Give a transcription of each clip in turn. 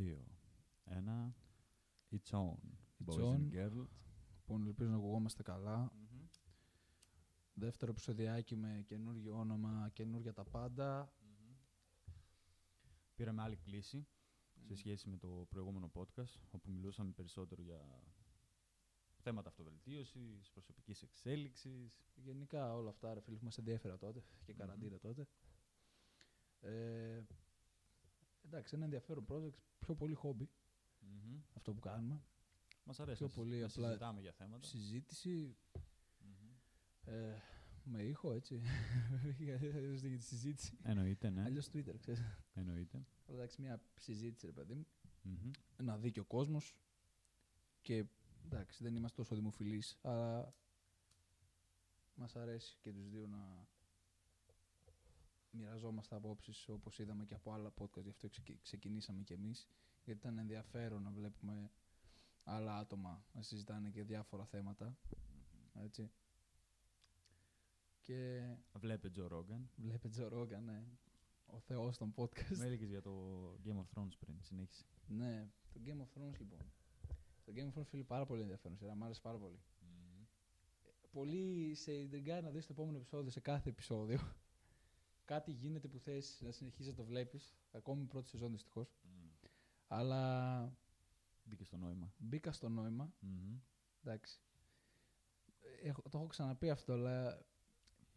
Δύο. Ένα. It's on. It's Boys on. and girls. Λοιπόν, ελπίζω να ακουγόμαστε καλά. Δεύτερο επεισοδιάκι με καινούργιο όνομα, καινούργια τα πάντα. Πήραμε άλλη κλίση σε σχέση με το προηγούμενο podcast, όπου μιλούσαμε περισσότερο για θέματα αυτοβελτίωσης, προσωπικής εξέλιξης. Γενικά όλα αυτά, ρε φίλοι, που μας ενδιέφερα τότε και καραντίνα τότε. Ε, εντάξει, ένα ενδιαφέρον project, πιο πολύ χόμπι Μμμ. αυτό που κάνουμε. Μας αρέσει Πιο να πολύ να απλά συζητάμε για θέματα. Συζήτηση Μμμ. ε, με ήχο, έτσι, για για τη συζήτηση. Εννοείται, ναι. Αλλιώς Twitter, ξέρεις. Εννοείται. Αλλά εντάξει, μια συζήτηση, ρε παιδί μου. Μμμ. να δει και ο κόσμος και εντάξει δεν είμαστε τόσο δημοφιλείς αλλά μας αρέσει και τους δύο να μοιραζόμαστε απόψεις όπως είδαμε και από άλλα podcast γι' αυτό ξεκι- ξεκινήσαμε κι εμείς γιατί ήταν ενδιαφέρον να βλέπουμε άλλα άτομα να συζητάνε και διάφορα θέματα έτσι και Βλέπε Τζο Ρόγκαν. βλέπετε Τζο Ρόγκαν, ναι, ο θεός των podcast Με έλεγες για το Game of Thrones πριν. Συνέχισε. Ναι, το Game of Thrones λοιπόν. Το Game of Thrones φίλε πάρα πολύ ενδιαφέρον σειρά, μου άρεσε πάρα πολύ. Πολύ σε ιντριγκάρει να δεις το επόμενο επεισόδιο, σε κάθε επεισόδιο. Κάτι γίνεται που θες να συνεχίσεις να το βλέπεις, ακόμη πρώτη σεζόν δυστυχώς. Αλλά Μπήκε στο νόημα. μπήκα στο νόημα, Μμμ. εντάξει. Έχω, το έχω ξαναπεί αυτό, αλλά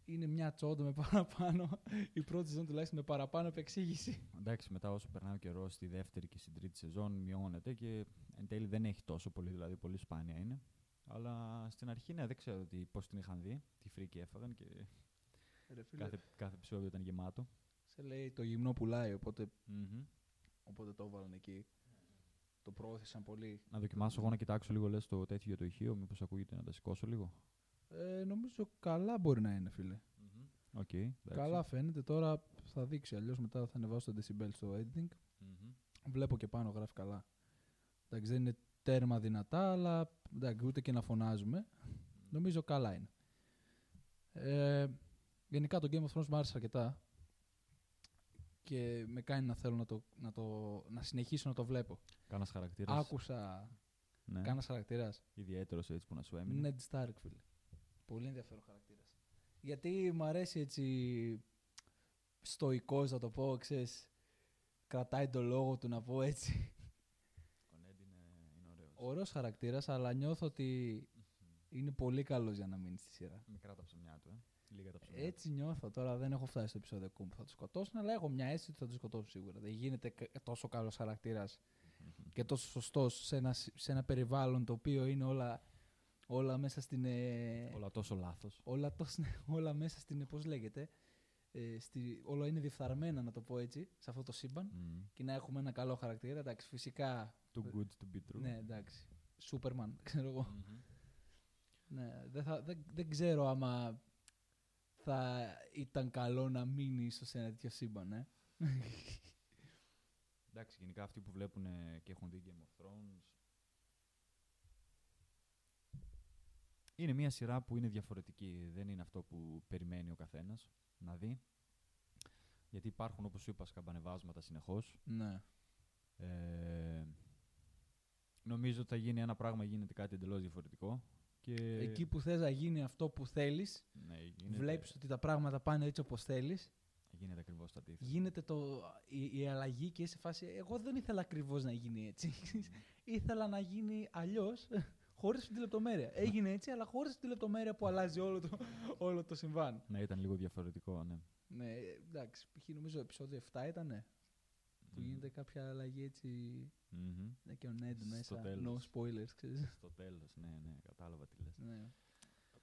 είναι μια τσόντα με παραπάνω, η πρώτη σεζόν τουλάχιστον με παραπάνω επεξήγηση. Εντάξει, μετά όσο περνάει ο καιρός στη δεύτερη και στην τρίτη σεζόν μειώνεται και εν τέλει δεν έχει τόσο πολύ, δηλαδή πολύ σπάνια είναι. Αλλά στην αρχή, ναι, δεν ξέρω πώς την είχαν δει, τι φρίκι έφαγαν και Ρε φίλε, κάθε, κάθε επεισόδιο ήταν γεμάτο. σε λέει το γυμνό πουλάει, οπότε, Μμμ. οπότε το έβαλαν εκεί. Το προώθησαν πολύ. Να δοκιμάσω εγώ να κοιτάξω λίγο λες, το τέτοιο για το ηχείο, μήπως ακούγεται να τα σηκώσω λίγο. Ε, νομίζω καλά μπορεί να είναι, φίλε. Οκ. εντάξει. Καλά φαίνεται. Τώρα θα δείξει. Αλλιώς μετά θα ανεβάσω το decibel στο editing. Μμμ. Βλέπω και πάνω γράφει καλά. Εντάξει, δεν είναι τέρμα δυνατά, αλλά εντάξει, ούτε και να φωνάζουμε. Νομίζω καλά είναι. Ε, γενικά το Game of Thrones μου άρεσε αρκετά και με κάνει να θέλω να, το, να, το, να συνεχίσω να το βλέπω. Κάνας χαρακτήρας. Άκουσα Ναι. κάνας χαρακτήρας. Ιδιαίτερος έτσι που να σου έμεινε. Ned Stark, φίλε. Πολύ ενδιαφέρον χαρακτήρας. Γιατί μου αρέσει έτσι στοικός να το πω, ξέρεις, κρατάει το λόγο του να πω έτσι. Ο Ned είναι, είναι ωραίος. Ωραίος χαρακτήρας, αλλά νιώθω ότι είναι πολύ καλός για να μείνει στη σειρά. Μικρά τα ψωμιά του, ε. Λίγα τα ψωμιά Έτσι νιώθω. Τώρα δεν έχω φτάσει στο επεισόδιο ακόμα που θα το σκοτώσουν, αλλά έχω μια αίσθηση ότι θα το σκοτώσουν σίγουρα. Δεν γίνεται κα- τόσο καλός χαρακτήρας και τόσο σωστός σε ένα, σε ένα περιβάλλον το οποίο είναι όλα, όλα μέσα στην... ε, του. Όλα τόσο λάθος. όλα, τόσο, όλα μέσα στην, πώς λέγεται, ε, στη, όλα είναι διεφθαρμένα να το πω έτσι, σε αυτό το σύμπαν Μμ. και να έχουμε ένα καλό χαρακτήρα. Εντάξει, φυσικά. Too good to be true. Ναι, εντάξει. Σούπερμαν, ξέρω εγώ. Μμμ. ναι, δεν, θα, δεν, δεν ξέρω άμα θα ήταν καλό να μείνει ίσως σε ένα τέτοιο σύμπαν, ε. Εντάξει, γενικά αυτοί που βλέπουν και έχουν δει Game of Thrones. Είναι μια σειρά που είναι διαφορετική. Δεν είναι αυτό που περιμένει ο καθένας να δει. Γιατί υπάρχουν, όπως σου είπα, σκαμπανεβάσματα συνεχώς. ναι. Ε, νομίζω ότι θα γίνει ένα πράγμα, γίνεται κάτι εντελώς διαφορετικό. Και... Εκεί που θες να γίνει αυτό που θέλεις, ναι, γίνεται, βλέπεις ότι τα πράγματα πάνε έτσι όπως θέλεις, γίνεται ακριβώς το αντίθετο. γίνεται το, η, η αλλαγή και είσαι σε φάση. Εγώ δεν ήθελα ακριβώς να γίνει έτσι. ήθελα να γίνει αλλιώς, χωρίς τη λεπτομέρεια. Έγινε έτσι, αλλά χωρίς τη λεπτομέρεια που αλλάζει όλο το, όλο το συμβάν. Ναι, ήταν λίγο διαφορετικό, ναι. Ναι, εντάξει, π.χ. νομίζω επεισόδιο 7 ήταν. Που Μμμ. γίνεται κάποια αλλαγή έτσι. Μμμ. Ναι, και ο Ned Στο μέσα. τέλος. No spoilers, ξέρεις. Στο τέλος, ναι, ναι, κατάλαβα τι λες. ναι.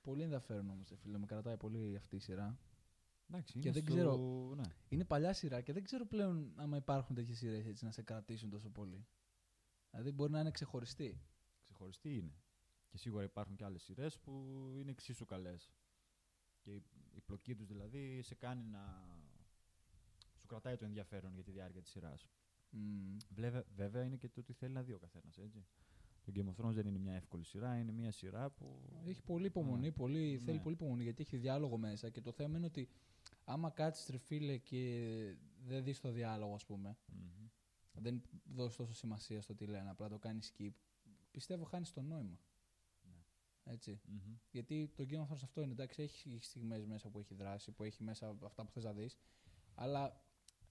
Πολύ ενδιαφέρον όμως, φίλε. Με κρατάει πολύ αυτή η σειρά. Εντάξει, Και είναι δεν στο- ξέρω- Ναι. Είναι παλιά σειρά και δεν ξέρω πλέον άμα υπάρχουν τέτοιες σειρές έτσι να σε κρατήσουν τόσο πολύ. Δηλαδή μπορεί να είναι ξεχωριστή. Ξεχωριστή είναι. Και σίγουρα υπάρχουν και άλλες σειρές που είναι εξίσου καλές. Και η η πλοκή τους δηλαδή σε κάνει να σου κρατάει το ενδιαφέρον για τη διάρκεια της σειράς. Μμμ. Βέβαια, βέβαια είναι και το ότι θέλει να δει ο καθένας, έτσι. Το Game of Thrones δεν είναι μια εύκολη σειρά, είναι μια σειρά που... Έχει πολύ υπομονή, Ναι. πολύ, θέλει Ναι. πολύ υπομονή γιατί έχει διάλογο μέσα και το θέμα είναι ότι άμα κάτσεις ρε φίλε και δεν δεις το διάλογο ας πούμε Μμμ. δεν, δώσεις τόσο σημασία στο τι λένε, απλά το κάνεις skip, πιστεύω χάνεις το νόημα. Ναι. Έτσι. Μμμ. Γιατί το Game of Thrones αυτό είναι, εντάξει, έχει στιγμές μέσα που έχει δράση, που έχει μέσα αυτά που θες να δεις, αλλά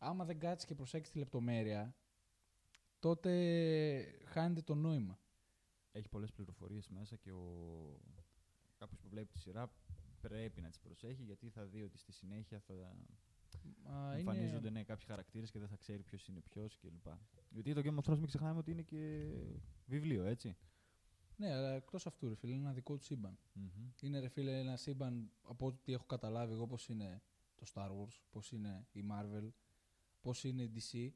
άμα δεν κάτσεις και προσέξεις τη λεπτομέρεια, τότε χάνεται το νόημα. Έχει πολλές πληροφορίες μέσα και ο... κάποιος που βλέπει τη σειρά πρέπει να τις προσέχει γιατί θα δει ότι στη συνέχεια θα Μα εμφανίζονται είναι... ναι, κάποιοι χαρακτήρες και δεν θα ξέρει ποιος είναι ποιος κλπ. Γιατί το Game of Thrones μην ξεχνάμε ότι είναι και βιβλίο, έτσι. Ναι, αλλά εκτός αυτού, ρε φίλε, είναι ένα δικό του σύμπαν. Μμμ. Είναι, ρε φίλε, ένα σύμπαν από ό,τι έχω καταλάβει εγώ πώς είναι το Star Wars, πώς είναι η Marvel, πώς είναι η DC.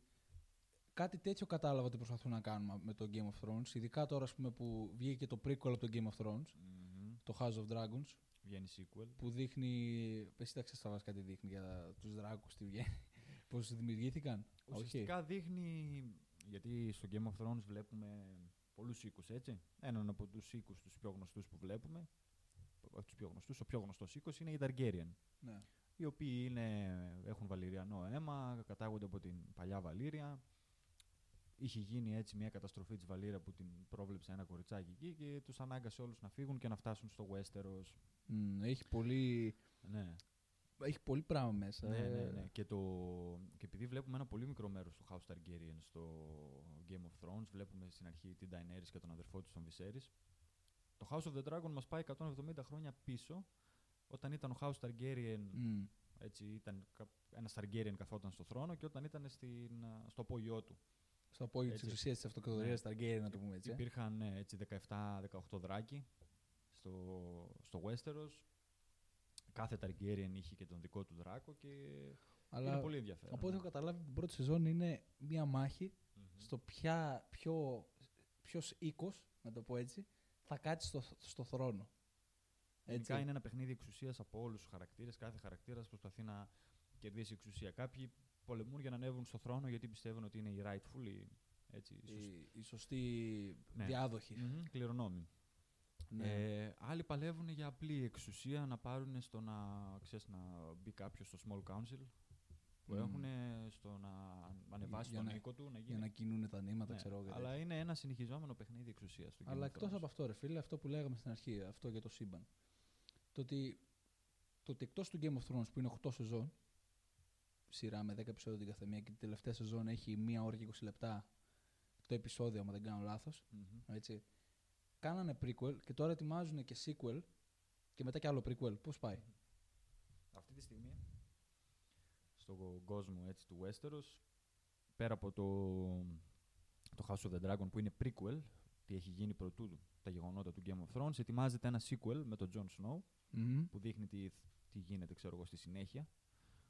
Κάτι τέτοιο κατάλαβα ότι προσπαθούν να κάνουν με το Game of Thrones, ειδικά τώρα ας πούμε, που βγήκε το prequel από το Game of Thrones, Μμμ. το House of Dragons, Βγαίνει sequel. που δείχνει. Εσύ τα ξέρεις κάτι δείχνει για τους δράκου, τι βγαίνει. Πώς δημιουργήθηκαν. Ουσιαστικά δείχνει, γιατί στο Game of Thrones βλέπουμε πολλούς οίκους, έτσι. Έναν από τους οίκους τους πιο γνωστούς που βλέπουμε, όχι τους πιο γνωστούς, ο πιο γνωστός οίκος είναι η Targaryen, Ναι. Οι οποίοι είναι, έχουν βαλυριανό αίμα, κατάγονται από την παλιά Βαλύρια. Είχε γίνει έτσι μια καταστροφή της Βαλύρια που την πρόβλεψε ένα κοριτσάκι εκεί και τους ανάγκασε όλους να φύγουν και να φτάσουν στο Westeros. Μμ, έχει, πολύ, Ναι. έχει πολύ πράγμα μέσα. Ναι, ε. ναι, ναι. Και, το... και επειδή βλέπουμε ένα πολύ μικρό μέρος του House Targaryen στο Game of Thrones, βλέπουμε στην αρχή την Daenerys και τον αδερφό του τον Viserys. Το House of the Dragon μας πάει 170 χρόνια πίσω, όταν ήταν ο House Targaryen, Μμ. έτσι, ήταν κα- ένας Targaryen καθόταν στο θρόνο και όταν ήταν στην, α, στο απόγειό του. Στο απόγειο της Έτσι. εξουσία της αυτοκρατορίας Ναι. Ταργκέρι, να το πούμε έτσι. ε. Υπήρχαν ναι, έτσι 17-18 δράκοι στο, στο Westeros. Κάθε Targaryen είχε και τον δικό του δράκο και Αλλά είναι πολύ ενδιαφέρον. από ό,τι ναι. έχω καταλάβει, την πρώτη σεζόν είναι μία μάχη Μμμ. στο ποια, ποιο, ποιος οίκος, να το πω έτσι, θα κάτσει στο, στο θρόνο. Γενικά είναι ένα παιχνίδι εξουσίας από όλους τους χαρακτήρες. Κάθε χαρακτήρας προσπαθεί να κερδίσει εξουσία. Κάποιοι πολεμούν για να ανέβουν στο θρόνο γιατί πιστεύουν ότι είναι οι rightful, οι, έτσι, οι σωστοί. η, η σωστή Ναι. διάδοχη. Μμμ, κληρονόμοι. Ναι. Ε, άλλοι παλεύουν για απλή εξουσία να πάρουν στο να, ξέρεις, να μπει κάποιος στο small council που Μμ. έχουν στο να ανεβάσει Για τον να- οίκο του. Να γίνει. για να κινούν τα νήματα, Ναι, ξέρω εγώ. και αλλά τέτοια. είναι ένα συνεχιζόμενο παιχνίδι εξουσίας. Αλλά εκτός από αυτό, ρε φίλε, αυτό που λέγαμε στην αρχή, αυτό για το σύμπαν. Το ότι, το ότι εκτός του Game of Thrones που είναι 8 σεζόν, σειρά με 10 επεισόδια την καθεμία και την τελευταία σεζόν έχει 1 ώρα και 20 λεπτά το επεισόδιο, αν δεν κάνω λάθος. Έτσι. Κάνανε prequel και τώρα ετοιμάζουν και sequel και μετά και άλλο prequel. Πώς πάει; Αυτή τη στιγμή, στον κόσμο έτσι, του Westeros, πέρα από το, το House of the Dragon που είναι prequel, τι έχει γίνει πρωτού τα γεγονότα του Game of Thrones, ετοιμάζεται ένα sequel με τον Jon Snow, Μμμ. που δείχνει τι, τι γίνεται ξέρω εγώ, στη συνέχεια,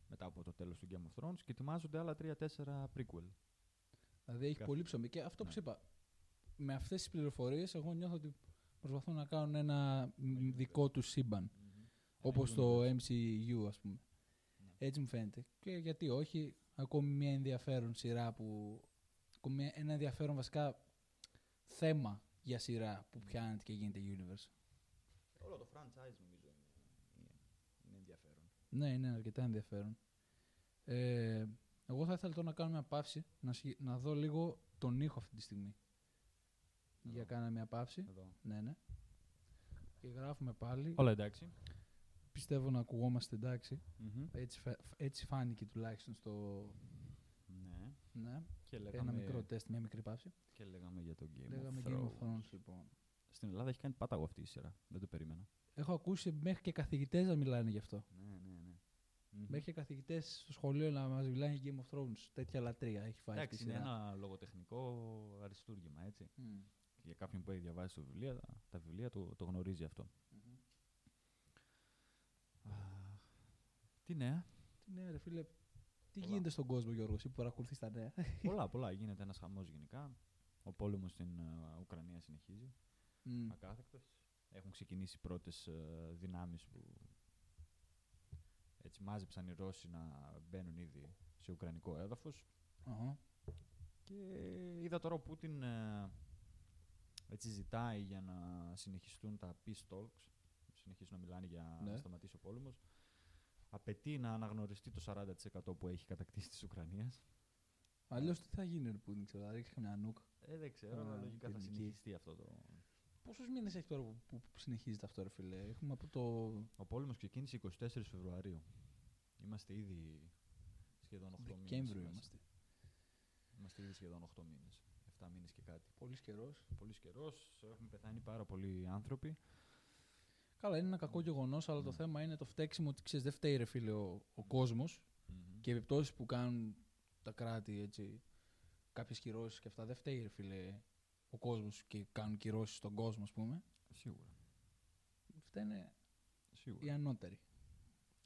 μετά από το τέλος του Game of Thrones, και ετοιμάζονται άλλα 3-4 prequel. Δηλαδή έχει Κάθε- πολύ ψωμί. Και αυτό που Ναι. σου είπα, με αυτές τις πληροφορίες, εγώ νιώθω ότι προσπαθούν να κάνουν ένα μ, δικό του σύμπαν. Όπως Ένα το universe. MCU, ας πούμε. Ναι. Έτσι μου φαίνεται. Και γιατί όχι, ακόμη μια ενδιαφέρον σειρά που... ακόμη μια- ένα ενδιαφέρον βασικά θέμα για σειρά που πιάνεται και γίνεται universe. Όλο το franchise νομίζω είναι, είναι, είναι ενδιαφέρον. Ναι, είναι αρκετά ενδιαφέρον. Ε, εγώ θα ήθελα τώρα να κάνω μια παύση, να, σχε- να δω λίγο τον ήχο αυτή τη στιγμή. Εδώ. Για κάνα μια παύση. Εδώ. Ναι, ναι. Και γράφουμε πάλι. Όλα εντάξει. Πιστεύω να ακουγόμαστε εντάξει. Μμμ. Έτσι, φα- έτσι φάνηκε τουλάχιστον στο... Ναι. Ναι. Και Ένα λέγαμε, μικρό τεστ, μια μικρή παύση. και λέγαμε για το Game Λέγαμε of Game Thrones. of Thrones, λοιπόν. Στην Ελλάδα έχει κάνει πάταγο αυτή η σειρά. Δεν το περίμενα. Έχω ακούσει μέχρι και καθηγητές να μιλάνε γι' αυτό. Ναι, ναι, ναι. Μμμ. Μέχρι και καθηγητές στο σχολείο να μας μιλάνε για Game of Thrones. Τέτοια λατρεία έχει φάει αυτή η Εντάξει, είναι σειρά. ένα λογοτεχνικό αριστούργημα, έτσι. Μμ. Για κάποιον που έχει διαβάσει τα βιβλία, τα, τα βιβλία το, το γνωρίζει αυτό. Μμμ. Α, τι νέα; Τι ναι, ρε φίλε. Τι Πολλά. γίνεται στον κόσμο, Γιώργος, εσύ που παρακολουθείς τα νέα; πολλά, πολλά. Γίνεται ένας χαμός γενικά. Ο πόλεμος στην ε, Ουκρανία συνεχίζει. Μμ. Ακάθεκτος. Έχουν ξεκινήσει οι πρώτες ε, δυνάμεις που έτσι μάζεψαν οι Ρώσοι να μπαίνουν ήδη σε ουκρανικό έδαφος. Αχα. Και είδα τώρα ο Πούτιν ε, έτσι ζητάει για να συνεχιστούν τα peace talks, συνεχίσουν να μιλάνε για Ναι. να σταματήσει ο πόλεμος. Απαιτεί να αναγνωριστεί το 40% που έχει κατακτήσει της Ουκρανίας. Αλλιώς τι θα γίνει, ρε Πούτιν, ξέρω, θα ρίξει καμιά νουκ. Ε, δεν ξέρω, αλλά Α, λογικά θα πυρηνική. συνεχιστεί αυτό το. Πόσους μήνες έχει τώρα που, που, που συνεχίζεται αυτό, ρε φίλε; Έχουμε από το. Ο πόλεμος ξεκίνησε 24 Φεβρουαρίου. Είμαστε ήδη σχεδόν 8 μήνες. Δεκέμβριο είμαστε. Είμαστε ήδη σχεδόν 8 μήνες. 7 μήνες και κάτι. Πολύς καιρός. Πολύς καιρός, έχουν πεθάνει πάρα πολλοί άνθρωποι. Καλά, είναι ένα κακό γεγονός, αλλά το Mm. θέμα είναι το φταίξιμο ότι ξέρεις, δεν φταίει, ρε φίλε, ο, ο κόσμος και οι επιπτώσεις που κάνουν τα κράτη, έτσι, κάποιες κυρώσεις και αυτά. Δεν φταίει, ρε φίλε, ο κόσμος και κάνουν κυρώσεις στον κόσμο, ας πούμε. Σίγουρα. Φταίνε Σίγουρα. οι ανώτεροι.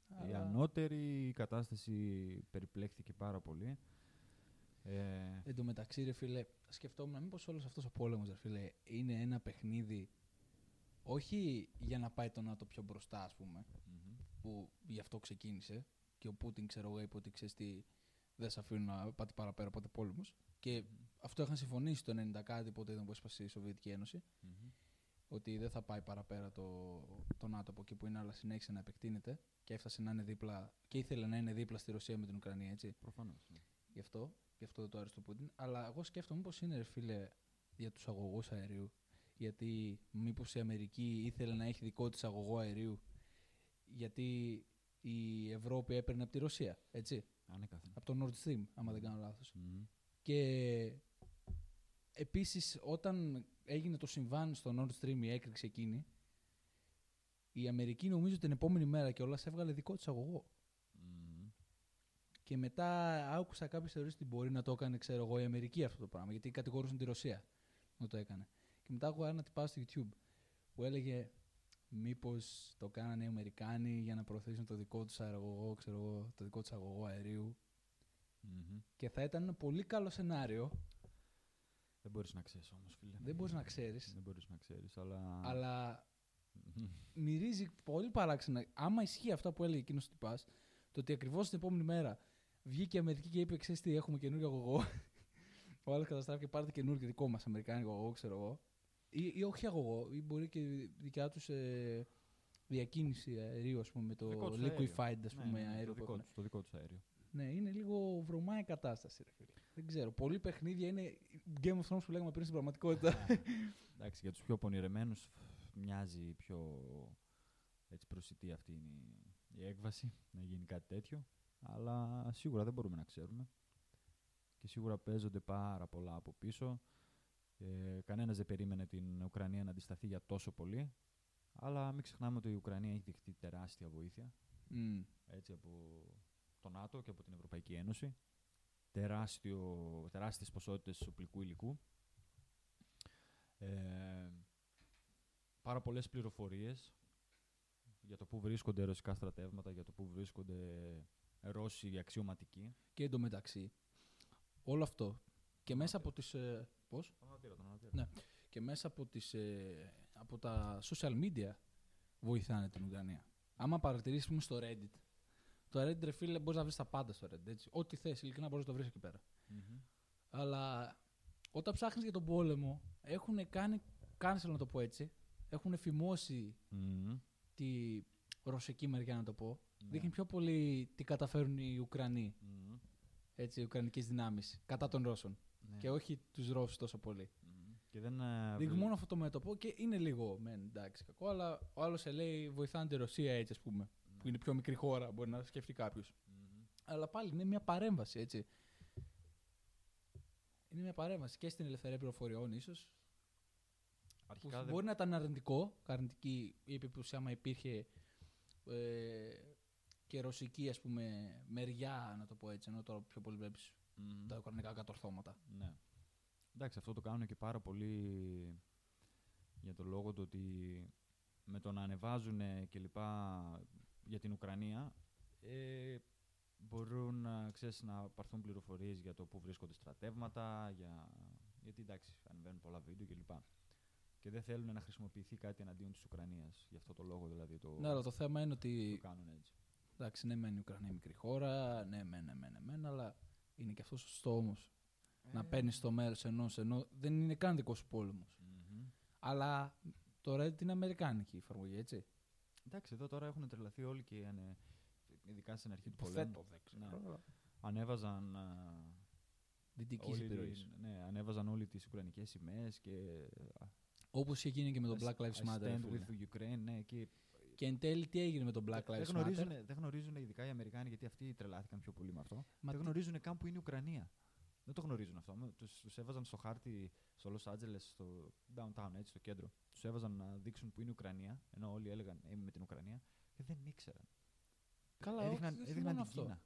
Η Αλλά- ανώτερη η κατάσταση περιπλέχθηκε πάρα πολύ. Ε, Εν τω μεταξύ, ρε φίλε, σκεφτόμουν μήπω όλο αυτό ο πόλεμος, ρε φίλε, είναι ένα παιχνίδι όχι για να πάει το ΝΑΤΟ πιο μπροστά, ας πούμε, μμμ. που γι' αυτό ξεκίνησε και ο Πούτιν, ξέρω εγώ, είπε ότι ξέρεις τι, δεν σε αφήνουν να πάτε παραπέρα, οπότε πόλεμος. Και αυτό είχαν συμφωνήσει το 90 κάτι, πότε ήταν που έσπασε η Σοβιετική Ένωση, Μμμ. ότι δεν θα πάει παραπέρα το, το ΝΑΤΟ από εκεί που είναι, αλλά συνέχισε να επεκτείνεται και έφτασε να είναι δίπλα και ήθελε να είναι δίπλα στη Ρωσία με την Ουκρανία, έτσι. Προφανώς. ναι. Γι' αυτό, γι' αυτό δεν το άρεσε το Πούτιν. Αλλά εγώ σκέφτομαι μήπως είναι, ρε φίλε, για τους αγωγούς αερίου. Γιατί μήπως η Αμερική ήθελε να έχει δικό της αγωγό αερίου. Γιατί η Ευρώπη έπαιρνε από τη Ρωσία, έτσι. Ανέκαθεν. Από το Nord Stream, άμα δεν κάνω λάθος. Μμμ. Και επίσης όταν έγινε το συμβάν στο Nord Stream η έκρηξη εκείνη, η Αμερική νομίζω την επόμενη μέρα και όλα έβγαλε δικό της αγωγό. Μμμ. Και μετά άκουσα κάποιες θεωρίες ότι μπορεί να το έκανε, ξέρω εγώ, η Αμερική αυτό το πράγμα. Γιατί κατηγορούσαν τη Ρωσία να το έκανε. Και μετά άκουγα ένα τυπά στο YouTube που έλεγε μήπως το κάνανε οι Αμερικάνοι για να προωθήσουν το δικό τους αερογωγό, ξέρω εγώ, το δικό τους αγωγό αερίου. Μμμ. Και θα ήταν ένα πολύ καλό σενάριο. Δεν μπορείς να ξέρεις όμως, φίλε. Δεν μπορείς να ξέρεις. Δεν μπορείς να ξέρεις, αλλά... Αλλά Μμμ. μυρίζει πολύ παράξενα. Άμα ισχύει αυτά που έλεγε εκείνος ο τυπάς, το ότι ακριβώς την επόμενη μέρα βγήκε η Αμερική και είπε: Ξέρεις τι, έχουμε καινούργιο αγωγό. Ο άλλος καταστράφηκε, πάρτε καινούργιο δικό μας Αμερικάνικο αγωγό, ξέρω εγώ. Ή, ή όχι αγωγό, ή μπορεί και δικιά τους ε, διακίνηση αερίου, ας πούμε, με το Δικό τους αέριο. liquefied ας Ναι, πούμε, ναι, ναι, αέριο το που δικό έχουν. τους, το δικό τους αέριο. Ναι, είναι λίγο βρωμάει η κατάσταση, ρε φίλε. Δεν ξέρω. Πολλοί παιχνίδια είναι Game of Thrones που λέγαμε πριν στην πραγματικότητα. Εντάξει, για τους πιο πονηρεμένους μοιάζει πιο έτσι προσιτή αυτή είναι η- η έκβαση να γίνει κάτι τέτοιο. Αλλά σίγουρα δεν μπορούμε να ξέρουμε. Και σίγουρα παίζονται πάρα πολλά από πίσω. Ε, κανένας δεν περίμενε την Ουκρανία να αντισταθεί για τόσο πολύ. Αλλά μην ξεχνάμε ότι η Ουκρανία έχει δεχτεί τεράστια βοήθεια Μμ. έτσι, από το ΝΑΤΟ και από την Ευρωπαϊκή Ένωση. Τεράστιο, τεράστιες ποσότητες οπλικού υλικού. Ε, πάρα πολλές πληροφορίες για το πού βρίσκονται ρωσικά στρατεύματα, για το πού βρίσκονται Ρώσοι αξιωματικοί. Και εντωμεταξύ, όλο αυτό και μέσα από τις... Ε, πώς; Τον ανατήρα, τον ανατήρα. Ναι. Και μέσα από, τις, ε, από τα social media βοηθάνε την Ουκρανία. Άμα παρατηρήσεις πούμε, στο Reddit, το Reddit ρε φίλε μπορείς να βρεις τα πάντα στο Reddit. Έτσι. Ό,τι θες, ειλικρινά μπορείς να το βρεις εκεί πέρα. Μμμ. Αλλά όταν ψάχνεις για τον πόλεμο, έχουν κάνει, cancel να το πω έτσι, έχουν φημώσει Μμμ. τη ρωσική μεριά να το πω. Ναι. Δείχνει πιο πολύ τι καταφέρουν οι Ουκρανοί, Μμμ. έτσι, οι Ουκρανικές δυνάμεις, κατά των Ρώσων. Ναι. Και όχι τους Ρώσους τόσο πολύ. Μμμ. Και δεν, ε, Δείχνει βλέ- μόνο αυτό το μέτωπο και είναι λίγο μεν, εντάξει, κακό, αλλά ο άλλος σε λέει βοηθάνε τη Ρωσία έτσι, ας πούμε. Που είναι πιο μικρή χώρα, μπορεί να σκεφτεί κάποιος. Μμμ. Αλλά πάλι είναι μια παρέμβαση, έτσι. Είναι μια παρέμβαση και στην ελευθερία πληροφοριών, ίσως. Αρχικά δεν- Μπορεί να ήταν αρνητικό, αρνητική η επίπτωση άμα υπήρχε ε, και ρωσική ας πούμε, μεριά, να το πω έτσι, ενώ τώρα πιο πολύ βλέπεις Μμμ. τα ουκρανικά κατορθώματα. Ναι. Εντάξει, αυτό το κάνουν και πάρα πολύ για το λόγο του ότι με το να ανεβάζουν και λοιπά για την Ουκρανία ε, μπορούν να, ξέρεις, να πάρθουν πληροφορίες για το πού βρίσκονται στρατεύματα, για... γιατί εντάξει, ανεβαίνουν πολλά βίντεο και λοιπά. Και δεν θέλουν να χρησιμοποιηθεί κάτι εναντίον της Ουκρανίας. Γι' αυτό το λόγο δηλαδή το, Ναι, αλλά το θέμα είναι το ότι κάνουν έτσι. Εντάξει, ναι, μεν η Ουκρανία είναι μικρή χώρα, ναι, μεν, ναι, μεν, ναι, μεν, αλλά είναι και αυτός σωστό όμω. Να Ε, παίρνεις το μέρος ενός, ενώ δεν είναι καν δικός σου πόλεμος. μμμ. Αλλά το Reddit είναι αμερικάνικη η εφαρμογή, έτσι. Εντάξει, εδώ τώρα έχουν τρελαθεί όλοι και ανε... ειδικά στην αρχή του Υποθέτω, πολέμου. δεν ξέρω. Ναι. Ανέβαζαν α, Δυτική Όλοι, επιρροή. ναι, ανέβαζαν όλοι τις ουκρανικές σημαίες και Όπως είχε γίνει και με τον I- Black Lives I Matter. ρε stand φίλε. with Ukraine, ναι, και Και εν τέλει τι έγινε με τον Black δεν Lives γνωρίζουν, Matter; δεν γνωρίζουν ειδικά οι Αμερικάνοι γιατί αυτοί τρελάθηκαν πιο πολύ με αυτό. Μα δεν τι- γνωρίζουν καν που είναι η Ουκρανία. Δεν το γνωρίζουν αυτό. Με- Τους, τους έβαζαν στο χάρτη στο Los Angeles, στο downtown, έτσι, στο κέντρο. Τους έβαζαν να δείξουν που είναι η Ουκρανία, ενώ όλοι έλεγαν «Ε, είμαι με την Ουκρανία και δεν ήξεραν. Καλά, έδειχναν όχι, όχι έδειχναν μόνο την αυτό. Κίνα.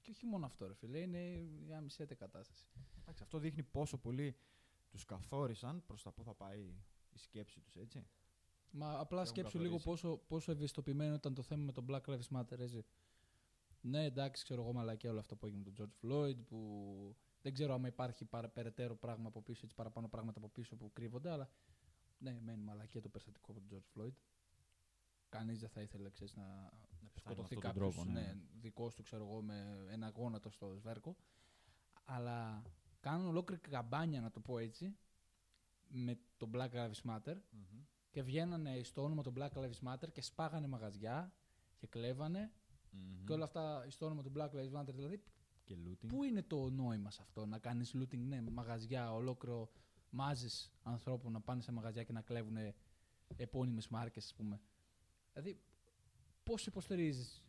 Και όχι μόνο αυτό, ρε φίλε. Είναι μια μισέτε κατάσταση. Εντάξει, αυτό δείχνει πόσο πολύ τους καθόρισαν προς τα πού θα πάει η σκέψη τους, έτσι. Μα απλά έχουν σκέψου λίγο καθορίσει. πόσο, πόσο ευαισθητοποιημένο ήταν το θέμα με τον Black Lives Matter, έτσι. Ναι, εντάξει, ξέρω εγώ μαλακία όλο αυτό που έγινε με τον George Floyd, που δεν ξέρω αν υπάρχει παρα, περαιτέρω πράγμα από πίσω, έτσι, παραπάνω πράγματα από πίσω που κρύβονται, αλλά ναι, μένει μαλακία το περιστατικό από τον George Floyd. Κανείς δεν θα ήθελε, ξέρεις, να με σκοτωθεί αυτόν τον κάποιος, τρόπο, ναι. ναι, δικός του, ξέρω εγώ, με ένα γόνατο στο σβέρκο. Αλλά κάνουν ολόκληρη καμπάνια, να το πω έτσι, με το Black Lives Matter Μμμ. Και βγαίνανε στο όνομα του Black Lives Matter και σπάγανε μαγαζιά και κλέβανε Μμμ. και όλα αυτά στο όνομα του Black Lives Matter. Δηλαδή, Και looting. πού είναι το νόημα σε αυτό, να κάνεις looting, ναι, μαγαζιά, ολόκληρο μάζες ανθρώπων να πάνε σε μαγαζιά και να κλέβουν επώνυμες μάρκες, ας πούμε. Δηλαδή, πώς υποστηρίζεις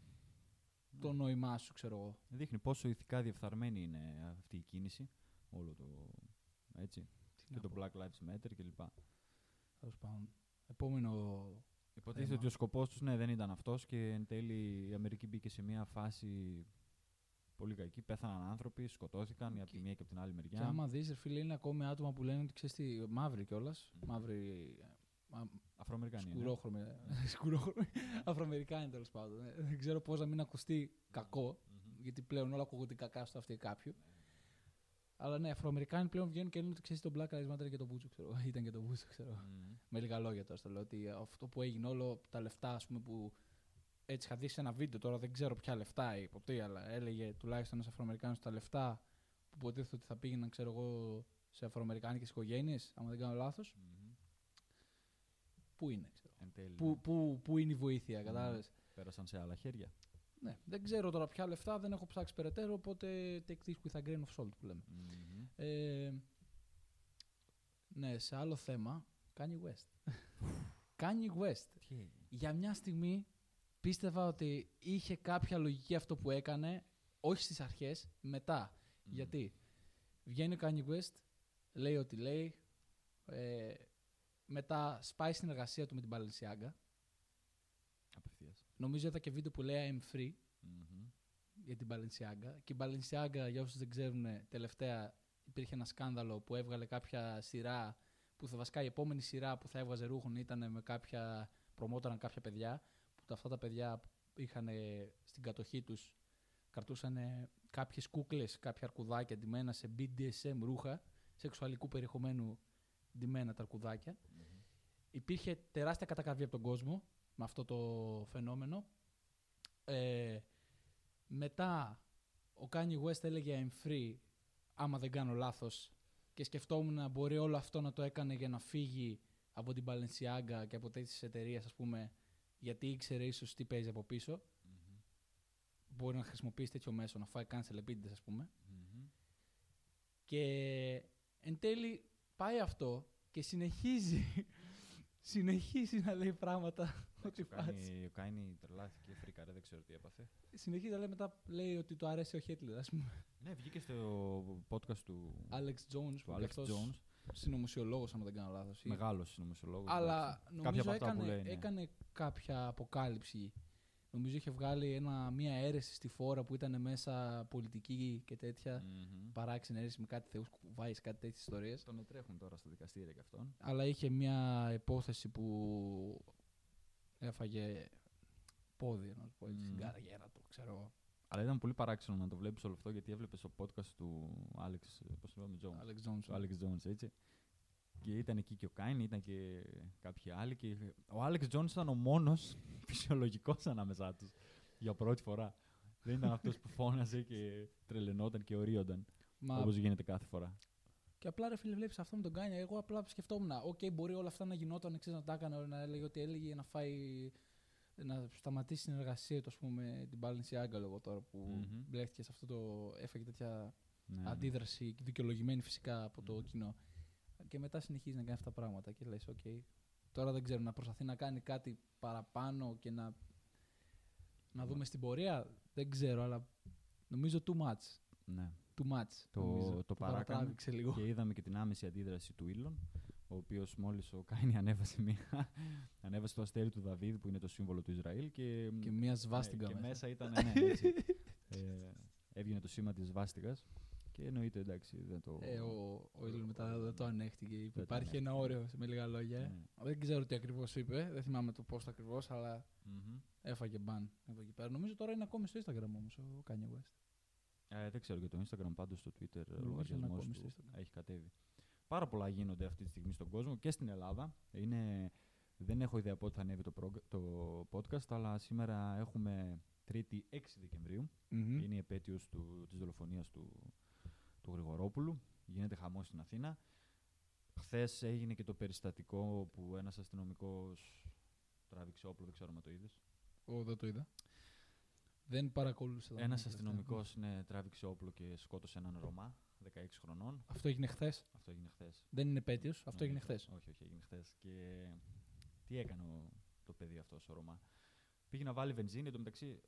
το νόημά σου, ξέρω εγώ; Δείχνει πόσο ηθικά διεφθαρμένη είναι αυτή η κίνηση. Όλο το. Έτσι. Τι Και να το πω, Black Lives Matter κλπ. τέλος πάντων. Επόμενο Υποτίθεται θέμα. ότι ο σκοπός τους ναι, δεν ήταν αυτός και εν τέλει η Αμερική μπήκε σε μια φάση πολύ κακή. Πέθαναν άνθρωποι, σκοτώθηκαν η από τη Και- μία και από την άλλη μεριά. Και άμα δεις, ρε φίλε, είναι ακόμη άτομα που λένε ότι ξέρεις τι, μαύροι κιόλας. Μαύροι. μα- Αφροαμερικανοί. είναι. Σκουρόχρωμοι. Σκουρόχρωμοι. Αφροαμερικάνοι τέλος πάντων. Ε, Δεν ξέρω πώς να μην ακουστεί κακό, Μμμ. γιατί πλέον όλα ακούγονται κακά στο αυτή κάποιου. Αλλά ναι, Αφροαμερικάνοι πλέον βγαίνουν και λένε ότι ξέρεις τον Black Lives Matter και τον Μπούτσο, ξέρω. Ήταν και τον Μπούτσο, ξέρω. Μμμ. Με λίγα λόγια τώρα στο λέω ότι αυτό που έγινε όλο, τα λεφτά ας πούμε που έτσι είχα δει σε ένα βίντεο τώρα, δεν ξέρω ποια λεφτά ή ποτέ, αλλά έλεγε τουλάχιστον ένας Αφροαμερικάνος τα λεφτά που υποτίθεται ότι θα πήγαιναν, ξέρω εγώ, σε Αφροαμερικάνικες οικογένειες, άμα δεν κάνω λάθος. Μμμ. Πού είναι, ξέρω. Εν τέλει. Πού, πού, πού είναι η βοήθεια, Μμμ. κατάλαβες. Πέρασαν σε άλλα χέρια. Ναι, δεν ξέρω τώρα ποια λεφτά, δεν έχω ψάξει περαιτέρω, οπότε take this with a grain of salt που λέμε. Μμμ. Ε, ναι, σε άλλο θέμα, Kanye West. Kanye West. Τι έγινε; Για μια στιγμή πίστευα ότι είχε κάποια λογική αυτό που έκανε, όχι στις αρχές, μετά. Μμμ. Γιατί βγαίνει ο Kanye West, λέει ό,τι λέει, ε, μετά σπάει στην εργασία του με την Balenciaga. Απευθείας. Νομίζω είδα και βίντεο που λέει I'm free Μμμ. για την Balenciaga. Και η Balenciaga, για όσους δεν ξέρουν, τελευταία υπήρχε ένα σκάνδαλο που έβγαλε κάποια σειρά που θα βασικά η επόμενη σειρά που θα έβγαζε ρούχων ήταν με κάποια, προμόταραν κάποια παιδιά που τα- αυτά τα παιδιά είχαν στην κατοχή τους κρατούσαν κάποιες κούκλες, κάποια αρκουδάκια ντυμένα σε BDSM ρούχα, σεξουαλικού περιεχομένου ντυμένα τα αρκουδάκια. Μμμ. Υπήρχε τεράστια κατακραυγή από τον κόσμο με αυτό το φαινόμενο. Ε, μετά ο Kanye West έλεγε I'm free άμα δεν κάνω λάθος και σκεφτόμουν να μπορεί όλο αυτό να το έκανε για να φύγει από την Balenciaga και από τέτοιες εταιρείες, ας πούμε γιατί ήξερε ίσως τι παίζει από πίσω Μμμ. μπορεί να χρησιμοποιήσει τέτοιο μέσο να φάει cancel επίτηδες ας πούμε Μμμ. και εν τέλει πάει αυτό και συνεχίζει συνεχίζει να λέει πράγματα ότι Ο φάση. Κάνι- Ο Κάνι τρελάθηκε, φρίκαρε, δεν ξέρω τι έπαθε. Συνεχίζει να λέει μετά, λέει ότι του αρέσει ο Χέτλερ, ας πούμε. Ναι, βγήκε στο podcast του Alex Jones, του που Alex Alex Jones. συνωμοσιολόγος, άμα δεν κάνω λάθος. ή- Μεγάλος συνωμοσιολόγος. Αλλά νομίζω από αυτά που έκανε, λέει, ναι. έκανε κάποια αποκάλυψη. Νομίζω είχε βγάλει ένα, μία αίρεση στη φόρα που ήταν μέσα πολιτική και τέτοια. Παράξενη αίρεση με κάτι θεούς κουβάεις, κάτι τέτοιες ιστορίες. Τον ετρέχουν τώρα στα δικαστήρια κι αυτόν. Αλλά είχε μία υπόθεση που έφαγε πόδι, να το πω έτσι, στην Μμμ. καριέρα του, ξέρω εγώ. Αλλά ήταν πολύ παράξενο να το βλέπεις όλο αυτό γιατί έβλεπες το podcast του Alex. Πώς το λέμε, Jones. Alex Jones. Του Alex Jones, έτσι. Και ήταν εκεί και ο Κάιν, ήταν και κάποιοι άλλοι. Και ο Alex Jones ήταν ο μόνος φυσιολογικός ανάμεσά τους για πρώτη φορά. Δεν ήταν αυτός που φώναζε και τρελαινόταν και ωρυόταν Μα όπως γίνεται κάθε φορά. Και απλά ρε φίλε, βλέπεις αυτό με τον Kanye. Εγώ απλά σκεφτόμουν, οκ, μπορεί όλα αυτά να γινόταν, ξέρεις να τα έκανε, να έλεγε ό,τι έλεγε για να φάει. να σταματήσει την εργασία του, ας πούμε, την Balenciaga λόγω τώρα που Μμμ. μπλέχτηκε σε αυτό το. έφαγε τέτοια Ναι, ναι. αντίδραση, δικαιολογημένη φυσικά από το κοινό. Και μετά συνεχίζει να κάνει αυτά τα πράγματα και λες, οκ, τώρα δεν ξέρω, να προσπαθεί να κάνει κάτι παραπάνω και να, να δούμε στην πορεία, δεν ξέρω, αλλά νομίζω too much. Ναι. Too much. Το, νομίζω. το παράκανε παρατράβηξε λίγο. και είδαμε και την άμεση αντίδραση του Ήλον, ο οποίος μόλις ο Kanye ανέβασε, μία, ανέβασε το αστέρι του Δαβίδ που είναι το σύμβολο του Ισραήλ και, Και μία ναι, σβάστικα και μέσα. μέσα ήταν ναι, έτσι. ε, έβγαινε το σήμα της σβάστικας και εννοείται εντάξει δεν το... Ε, ο, ο Ήλον μετά δεν το ανέχτηκε. Είπε, το Υπάρχει ένα όριο, με λίγα λόγια. Ναι. Δεν ξέρω τι ακριβώς είπε, δεν θυμάμαι το πώ ακριβώς, αλλά Μμμ. έφαγε μπαν από εκεί πέρα. Νομίζω τώρα είναι ακόμη στο Instagram όμως ο Kanye West. Ε, δεν ξέρω για το Instagram, πάντως στο Twitter ο Νομίζω είναι λογαριασμός ακόμη του στο Instagram. έχει κατέβει. Πάρα πολλά γίνονται αυτή τη στιγμή στον κόσμο και στην Ελλάδα. Είναι, δεν έχω ιδέα πότε θα ανέβει το, προγ- το podcast, αλλά σήμερα έχουμε 3η 6 Δεκεμβρίου. Μμμ. Είναι η επέτειος του, της δολοφονίας του, του Γρηγορόπουλου. Γίνεται χαμός στην Αθήνα. Χθες έγινε και το περιστατικό που ένας αστυνομικός τράβηξε όπλο, δεν ξέρω αν το είδες. Ω, δεν το είδα. Δεν παρακολούθησα. τα Ένας τελευταία. αστυνομικός ναι, τράβηξε όπλο και σκότωσε έναν Ρωμά, 16 χρονών. Αυτό έγινε χθες; Αυτό έγινε χθες. Δεν είναι επέτειος, αυτό έγινε χθες; Όχι, όχι, έγινε χθες. Και τι έκανε ο- το παιδί αυτός ο Ρωμά; Πήγε να βάλει βενζίνη, εντωμεταξύ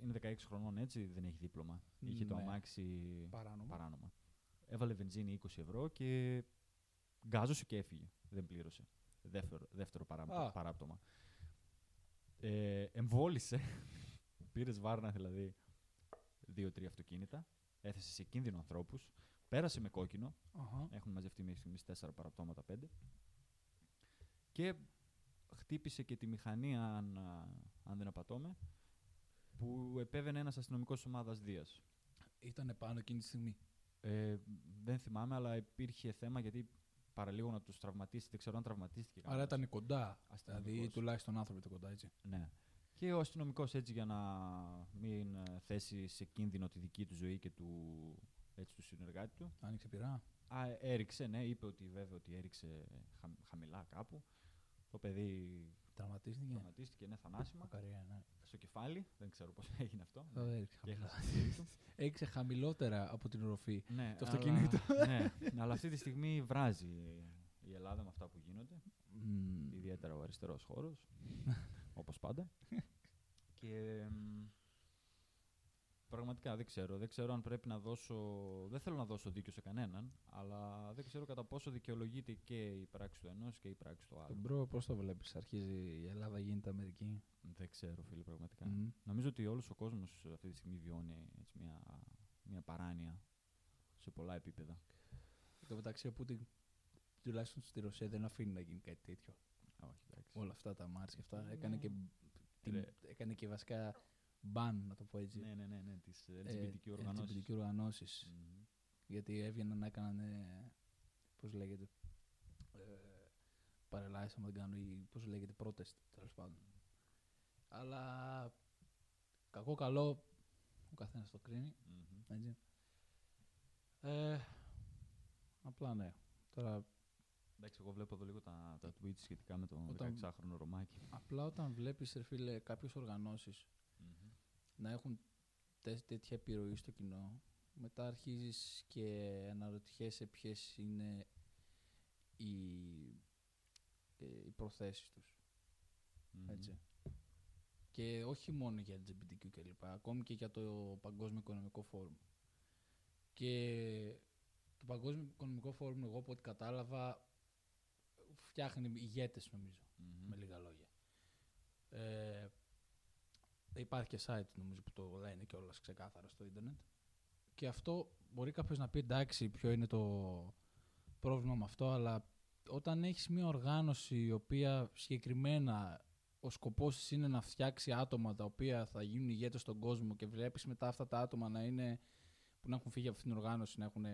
είναι 16 χρονών έτσι, δεν έχει δίπλωμα. Είχε το Ναι. αμάξι Παράνομα. παράνομα. Έβαλε βενζίνη 20 ευρώ και γκάζωσε και έφυγε. Δεν πλήρωσε. Δεύτερο, δεύτερο παρά, Α. παράπτωμα. Ε, εμβόλησε. Πήρες βάρνα δηλαδή δύο-τρία αυτοκίνητα. Έθεσες σε κίνδυνο ανθρώπους. Πέρασε με κόκκινο. Αχα. Έχουν μαζευτεί μέχρι στιγμής 4 παραπτώματα, 5. Και χτύπησε και τη μηχανή, αν, α, αν δεν απατώμε, που επέβαινε ένας αστυνομικός ομάδας Δίας. Ήταν πάνω εκείνη τη στιγμή; Ε, δεν θυμάμαι, αλλά υπήρχε θέμα γιατί παραλίγο να τους τραυματίσει. Δεν ξέρω αν τραυματίστηκε Άρα ήταν κοντά. Δηλαδή αστυνομικός. τουλάχιστον άνθρωποι ήταν κοντά, έτσι. Ναι. Και ο αστυνομικός έτσι για να μην ε, θέσει σε κίνδυνο τη δική του ζωή και του, έτσι, του συνεργάτη του. Άνοιξε πειρά. Α, έριξε, ναι, είπε ότι βέβαια ότι έριξε χα- χαμηλά κάπου. Το παιδί Τραυματίστηκε. τραυματίστηκε, ναι, θανάσιμα. Μακαρία, ναι. Στο κεφάλι, δεν ξέρω πώς έγινε αυτό. Θα έριξε Και χαμηλά. έχασε τη ζωή του. Έριξε χαμηλότερα από την οροφή. ναι, Το αλλά- αυτοκίνητο. ναι, αλλά αυτή τη στιγμή βράζει η Ελλάδα με αυτά που γίνονται. Μμμ. Ιδιαίτερα ο αριστερός χώρος, όπως πάντα. και μ, πραγματικά δεν ξέρω. Δεν ξέρω αν πρέπει να δώσω... Δεν θέλω να δώσω δίκιο σε κανέναν, αλλά δεν ξέρω κατά πόσο δικαιολογείται και η πράξη του ενός και η πράξη του άλλου. Τον bro, πώς το βλέπεις, αρχίζει η Ελλάδα, γίνεται Αμερική; Δεν ξέρω, φίλε, πραγματικά. Μμ. Νομίζω ότι όλος ο κόσμος αυτή τη στιγμή βιώνει έτσι, μια, μια παράνοια σε πολλά επίπεδα. Εν τω μεταξύ, ο Πούτιν τουλάχιστον στη Ρωσία δεν αφήνει να γίνει κάτι τέτοιο. Α, όχι, εντάξει. Όλα αυτά τα μάρς και αυτά. Ναι. Έκανε και, την- Ρε. έκανε και βασικά μπαν, να το πω έτσι. Ναι, ναι, ναι, ναι, τις ε, LGBT οργανώσεις. LGBT οργανώσεις. Μμμ. Γιατί έβγαιναν να έκαναν. Πώς λέγεται. Ε, παρελάσεις, άμα δεν κάνω, ή πώς λέγεται, protest τέλος πάντων. Αλλά κακό, καλό, ο καθένας το κρίνει. Μμμ. Έτσι. Ε, απλά ναι. Τώρα, Εντάξει, εγώ βλέπω εδώ λίγο τα, τα tweets σχετικά με το Όταν- 16χρονο Ρωμάκι. απλά όταν βλέπεις, ρε φίλε, κάποιες οργανώσεις Μμμ. να έχουν τέ- τέτοια επιρροή στο κοινό, μετά αρχίζεις και αναρωτιέσαι ποιες είναι οι, ε, οι προθέσεις τους. Μμμ. Έτσι. Και όχι μόνο για LGBTQ κλπ. Ακόμη και για το Παγκόσμιο Οικονομικό Φόρουμ. Και το Παγκόσμιο Οικονομικό Φόρουμ, εγώ από ό,τι κατάλαβα, φτιάχνει ηγέτες νομίζω, Μμμ. με λίγα λόγια. Ε, υπάρχει και site νομίζω που το λένε και όλα ξεκάθαρα στο ίντερνετ. Και αυτό μπορεί κάποιος να πει εντάξει ποιο είναι το πρόβλημα με αυτό, αλλά όταν έχεις μια οργάνωση η οποία συγκεκριμένα ο σκοπός της είναι να φτιάξει άτομα τα οποία θα γίνουν ηγέτες στον κόσμο και βλέπεις μετά αυτά τα άτομα να είναι που να έχουν φύγει από αυτήν την οργάνωση, να έχουν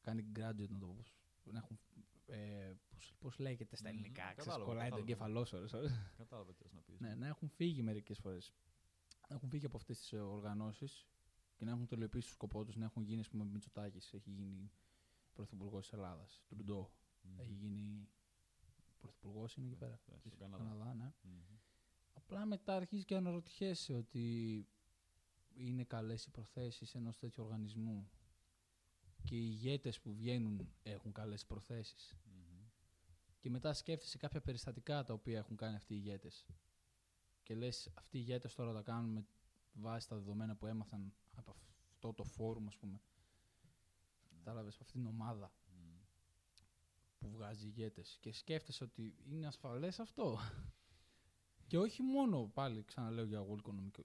κάνει graduate, να το πω, να έχουν, ε, πώς, πώς λέγεται στα Μμμ. ελληνικά, ξέρεις, Κατάλαβα, κολλάει το κατάλαβα. εγκεφαλός σου ώρες, ώρες. Κατάλαβα τι θες να πεις. Ναι, να έχουν φύγει μερικές φορές. Να έχουν φύγει από αυτές τις ε, οργανώσεις και να έχουν τελειοποιήσει το σκοπό τους, να έχουν γίνει, ας πούμε, Μητσοτάκης, έχει γίνει πρωθυπουργός της Ελλάδας, Τρουντό, Μμμ. έχει γίνει πρωθυπουργός είναι εκεί πέρα, Ναι, της στον Καναδά. Καναδά, ναι. Μμμ. Απλά μετά αρχίζει και αναρωτιέσαι ότι είναι καλές οι προθέσεις ενός τέτοιου οργανισμού και οι ηγέτες που βγαίνουν έχουν καλές προθέσεις. Μμμ. Και μετά σκέφτεσαι κάποια περιστατικά τα οποία έχουν κάνει αυτοί οι ηγέτες. Και λες αυτοί οι ηγέτες τώρα τα κάνουν με βάση τα δεδομένα που έμαθαν από αυτό το φόρουμ ας πούμε. Κατάλαβες, από αυτήν την ομάδα Μμ. που βγάζει ηγέτες και σκέφτεσαι ότι είναι ασφαλές αυτό. και όχι μόνο πάλι ξαναλέω για, World Economic,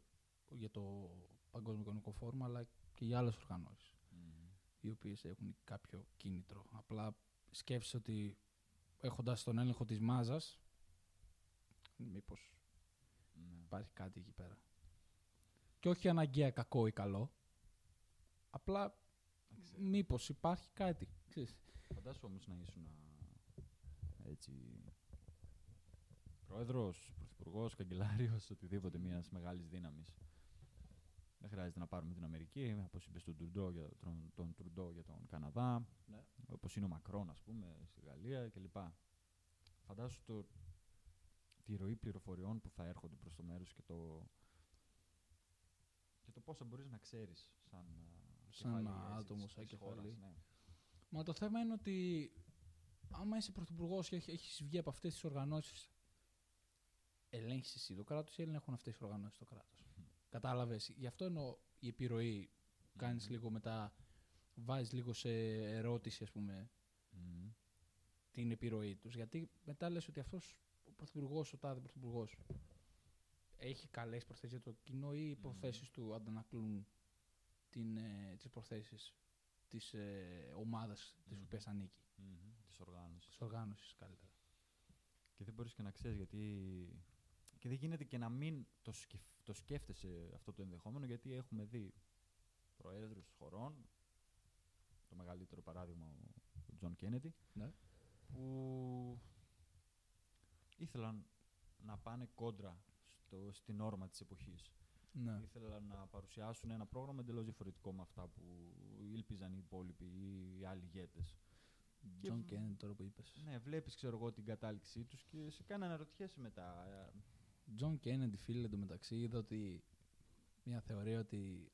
για το Παγκόσμιο Οικονομικό Φόρουμ αλλά και για άλλες οργανώσεις Μμμ. Οι οποίες έχουν κάποιο κίνητρο. Απλά σκέφτεσαι ότι έχοντας τον έλεγχο της μάζας μήπως Ναι. υπάρχει κάτι εκεί πέρα. Και όχι αναγκαία κακό ή καλό. Απλά Δεν ξέρω. μήπως υπάρχει κάτι. Ξέρεις. Φαντάσου όμως να ήσουν α, έτσι πρόεδρος, πρωθυπουργός, καγκελάριος, οτιδήποτε μιας μεγάλης δύναμης. Δεν χρειάζεται να πάρουμε την Αμερική, όπως είπε τον Τρουντό για τον, τον, Τρουντό για τον Καναδά, Ναι. όπως είναι ο Μακρόν, ας πούμε, στη Γαλλία κλπ. Φαντάσου το, τη ροή πληροφοριών που θα έρχονται προς το μέρος και το, και το πόσα μπορείς να ξέρεις σαν, α, Σαν κεφαλή, άτομο, έτσι, της- σαν της κεφαλή. χώρας, ναι. Μα το θέμα είναι ότι άμα είσαι πρωθυπουργός και έχει έχεις βγει από αυτές τις οργανώσεις ελέγχεις εσύ το κράτος ή ελέγχουν αυτές τις οργανώσεις το κράτος; Κατάλαβες. Γι' αυτό εννοώ η επιρροή. Κάνεις Μμμ. λίγο μετά, βάζεις λίγο σε ερώτηση ας πούμε Μμμ. την επιρροή τους. Γιατί μετά λες ότι αυτός ο πρωθυπουργός, ο τάδε πρωθυπουργός έχει καλές προθέσεις για το κοινό ή οι Μμμ. προθέσεις του αντανακλούν την, ε, τις προθέσεις της ε, ομάδας της Μμμ. οποίας ανήκει; Μμμ. Της οργάνωσης. Της οργάνωσης καλύτερα. Και δεν μπορείς και να ξέρεις γιατί... Και δεν γίνεται και να μην το, σκεφ... το σκέφτεσαι αυτό το ενδεχόμενο γιατί έχουμε δει προέδρους χωρών, το μεγαλύτερο παράδειγμα ο- ο Τζον Κένεντι, Ναι. που ήθελαν να πάνε κόντρα στο, στη νόρμα της εποχής. Ναι. Ήθελαν να παρουσιάσουν ένα πρόγραμμα εντελώς διαφορετικό με αυτά που ήλπιζαν οι υπόλοιποι ή οι άλλοι ηγέτες. John Και- Kennedy τώρα που είπες. Ναι, βλέπεις ξέρω εγώ την κατάληξή τους και σε κάνει να αναρωτιέσαι μετά. Ε, John Kennedy, φίλε, εντωμεταξύ, είδα ότι μια θεωρία ότι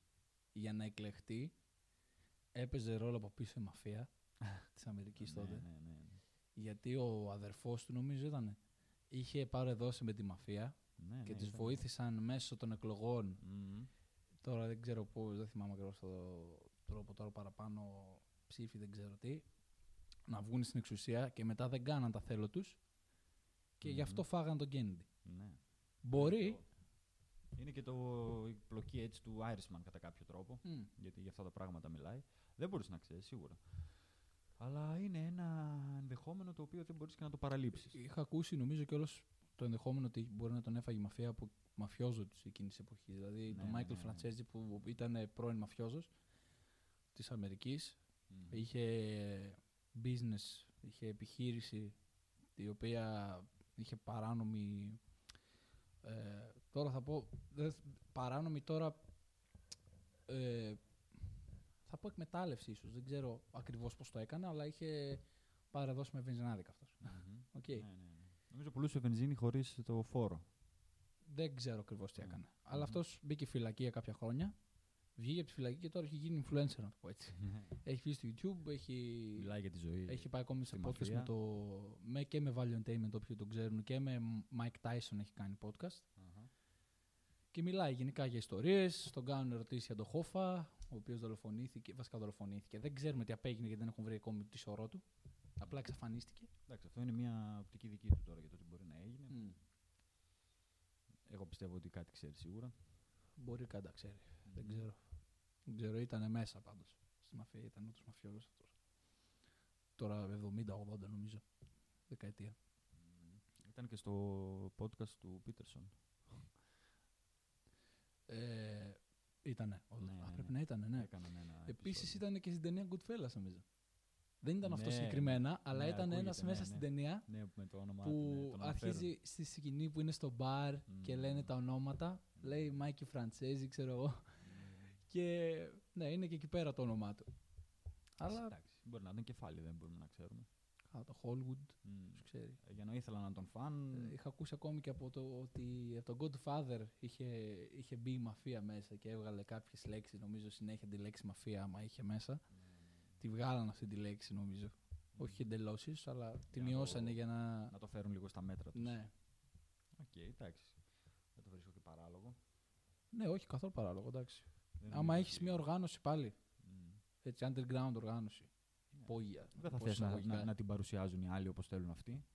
για να εκλεχτεί έπαιζε ρόλο από πίσω η μαφία της Αμερικής ναι, τότε. ναι, ναι, ναι. Γιατί ο αδερφός του, νομίζω ήταν, είχε παρεδώσει με τη μαφία Ναι, και ναι, τις ήταν- βοήθησαν μέσω των εκλογών. Μμμ. Τώρα δεν ξέρω πώς, δεν θυμάμαι ακριβώς το τρόπο τώρα παραπάνω ψήφι, δεν ξέρω τι. Να βγουν στην εξουσία και μετά δεν κάναν τα θέλω τους και γι' αυτό Μμμ. φάγαν τον Kennedy. Ναι. Μπορεί. Είναι και το η πλοκή έτσι του Irishman κατά κάποιο τρόπο. Μμ. Γιατί για αυτά τα πράγματα μιλάει. Δεν μπορείς να ξέρεις, σίγουρα. Αλλά είναι ένα ενδεχόμενο το οποίο δεν μπορείς και να το παραλείψεις. Είχα ακούσει νομίζω κιόλας το ενδεχόμενο ότι μπορεί να τον έφαγε η μαφία από μαφιόζο της εκείνης της εποχής. Δηλαδή Ναι, τον ναι, Μάικλ ναι, ναι. Φραντσέζη που ήταν πρώην μαφιόζος της Αμερικής. Μμμ. Είχε business, είχε επιχείρηση η οποία είχε παράνομη. Ε, τώρα θα πω. δεν θ- παράνομη τώρα. Ε, θα πω εκμετάλλευση ίσως. Δεν ξέρω ακριβώς πώς το έκανε, αλλά είχε πάρε δώσε με βενζινάδικα αυτός. Μμμ. Οκ. Ναι, ναι, ναι. Νομίζω πουλούσε βενζίνη χωρίς το φόρο. Δεν ξέρω ακριβώς τι Μμ. έκανε. Μμμ. Αλλά αυτός μπήκε φυλακή για κάποια χρόνια. Βγήκε από τη φυλακή και τώρα έχει γίνει influencer, να το πω έτσι. έχει βγει στο YouTube, έχει, Μιλάει για τη ζωή. έχει πάει ακόμη σε στη podcast μαφία. με το, με, και με Valuetainment, όποιοι τον ξέρουν, και με Mike Tyson έχει κάνει podcast. Αχα. Και μιλάει γενικά για ιστορίες. Τον κάνουν ερωτήσεις για τον Χόφα, ο οποίος δολοφονήθηκε. Βασικά δολοφονήθηκε. Δεν ξέρουμε τι απέγινε γιατί δεν έχουν βρει ακόμη τη σωρό του. Απλά εξαφανίστηκε. Εντάξει, αυτό είναι μια οπτική δική του τώρα για το τι μπορεί να έγινε. Μμ. Εγώ πιστεύω ότι κάτι ξέρει σίγουρα. Μπορεί κάτι να ξέρει. Δεν ξέρω. Δεν ξέρω, ήταν μέσα πάντως. Στη μαφία ήταν ούτω μαφιόλο αυτός. Τώρα 70-80 νομίζω. Δεκαετία. Μμμ. Ήταν και στο podcast του Πίτερσον. Ε, ήτανε. όντως. Ναι, Α, ναι, πρέπει ναι. να ήταν, ναι. Έκαναν ένα Επίσης επεισόδιο. ήταν και στην ταινία Goodfellas νομίζω. Δεν ήταν αυτό Ναι, συγκεκριμένα, αλλά ναι, ήταν ένας ακούγεται, μέσα ναι, στην ναι. ταινία Ναι, με το όνομά του. που ναι, τον αναφέρουν. αρχίζει στη σκηνή που είναι στο μπαρ και Μμμ. λένε τα ονόματα. Λέει Μάικη Φραντσέζη, ξέρω εγώ. Μμμ. Και ναι, είναι και εκεί πέρα το όνομά του. Αλλά Εντάξει, μπορεί να ήταν κεφάλι, δεν μπορούμε να ξέρουμε. Α, το Hollywood, Μμ. ποιος ξέρει. Ε, Για να ήθελαν να τον φαν. Ε, Είχα ακούσει ακόμη και από το ότι από τον Godfather είχε, είχε μπει η μαφία μέσα και έβγαλε κάποιες λέξεις, νομίζω συνέχεια τη λέξη μαφία άμα είχε μέσα. Ναι, τη βγάλαν αυτή τη λέξη νομίζω. Όχι εντελώς ίσως, αλλά τη να μειώσανε το- για να. Να το φέρουν λίγο στα μέτρα τους. Ναι. Οκ, εντάξει. Δεν το βρίσκω και παράλογο. ναι, όχι καθόλου παράλογο, εντάξει. Δεν Άμα νομίζω έχεις ότι- μια οργάνωση πάλι, Μμ. έτσι, underground οργάνωση, Ναι. υπόγεια. Δεν θα πώς θες να, εισαγωγικά. να, να την παρουσιάζουν οι άλλοι όπως θέλουν αυτοί.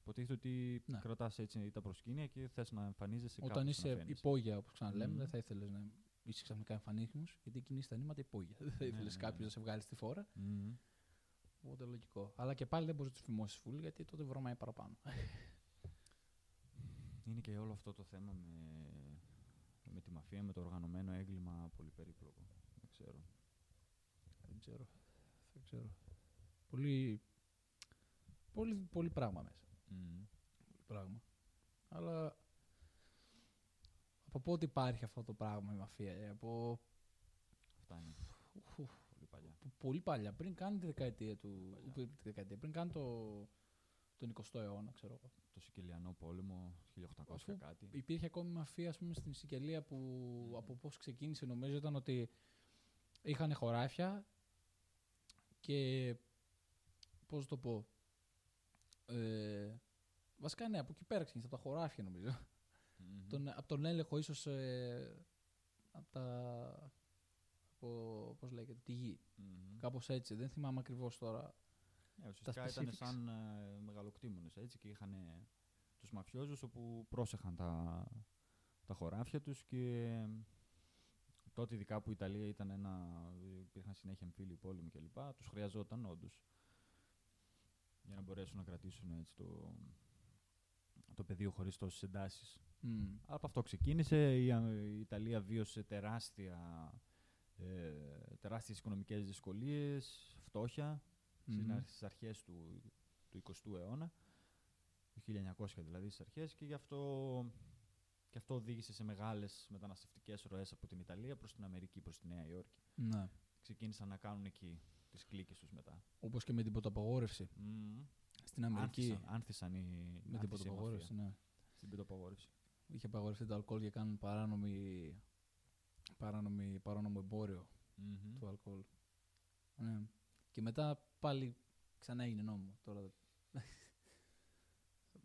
Υποτίθεται ότι Ναι. κρατάς έτσι τα προσκήνια και θες να εμφανίζεσαι κάπου Όταν να είσαι φαίνεσαι. υπόγεια, όπως ξαναλέμε, Μμμ. δεν θα ήθελες να είσαι ξαφνικά εμφανίσιμος, γιατί κινείς τα νήματα υπόγεια. Δεν θα Ναι, ήθελες ναι, κάποιος ναι. να σε βγάλει στη φόρα. Μμμ. Οπότε λογικό. Αλλά και πάλι δεν μπορείς να τους φημώσεις φουλ, γιατί τότε βρωμάει παραπάνω. Είναι και όλο αυτό το θέμα με, με τη μαφία, με το οργανωμένο έγκλημα πολύ περίπλοκο. Δεν ξέρω. δεν ξέρω. Δεν ξέρω. Πολύ, πολύ, πολύ πράγμα μέσα. Μμμ. Πολύ πράγμα. Αλλά από πότε υπάρχει αυτό το πράγμα η μαφία, ε, από, Αυτά είναι. ουφ, Πολύ παλιά. από πολύ παλιά, πριν κάνει τη δεκαετία του. Παλιά. Πριν, τη δεκαετία, πριν κάνει το, τον 20ο αιώνα, ξέρω εγώ. Το Σικελιανό πόλεμο, 1800 Αφού κάτι. Υπήρχε ακόμη μαφία ας πούμε, στην Σικελία που Μμμ. από πώς ξεκίνησε νομίζω ήταν ότι είχαν χωράφια και πώς το πω ε, βασικά ναι από εκεί πέρα ξεκίνησε από τα χωράφια νομίζω Μμμ. τον, από τον έλεγχο ίσως ε, από τα από, πώς λέγεται, τη γη Μμμ. κάπως έτσι δεν θυμάμαι ακριβώς τώρα Ναι, ουσιαστικά ήταν specifics. σαν ε, μεγαλοκτήμονες έτσι και είχαν ε, τους μαφιόζους όπου πρόσεχαν τα, τα χωράφια τους και ε, τότε ειδικά που η Ιταλία ήταν ένα, υπήρχαν συνέχεια εμφύλιοι πόλεμοι κλπ. Τους χρειαζόταν όντως για να μπορέσουν να κρατήσουν έτσι το, το πεδίο χωρίς τόσες εντάσεις. Μμ. Από αυτό ξεκίνησε, η, Α- η Ιταλία βίωσε τεράστια, ε, τεράστιες οικονομικές δυσκολίες, φτώχεια, Μμμ. mm στις αρχές του, του 20ου αιώνα, το 1900 δηλαδή στις αρχές και γι' αυτό, και αυτό οδήγησε σε μεγάλες μεταναστευτικές ροές από την Ιταλία προς την Αμερική, προς τη Νέα Υόρκη. ναι. Ξεκίνησαν να κάνουν εκεί τις κλίκες τους μετά. όπως και με την ποταπαγόρευση Μμμ. στην Αμερική Άνθησαν, άνθησαν οι, με την άνθησε η ποταπαγόρευση μαφία ναι. Στην πιτοπαγόρευση. είχε απαγορευτεί το αλκοόλ και κάνουν παράνομη, παράνομη, παράνομο εμπόριο Μμμ. του αλκοόλ. Ναι. Και μετά πάλι ξανά έγινε νόμο. Τώρα δεν-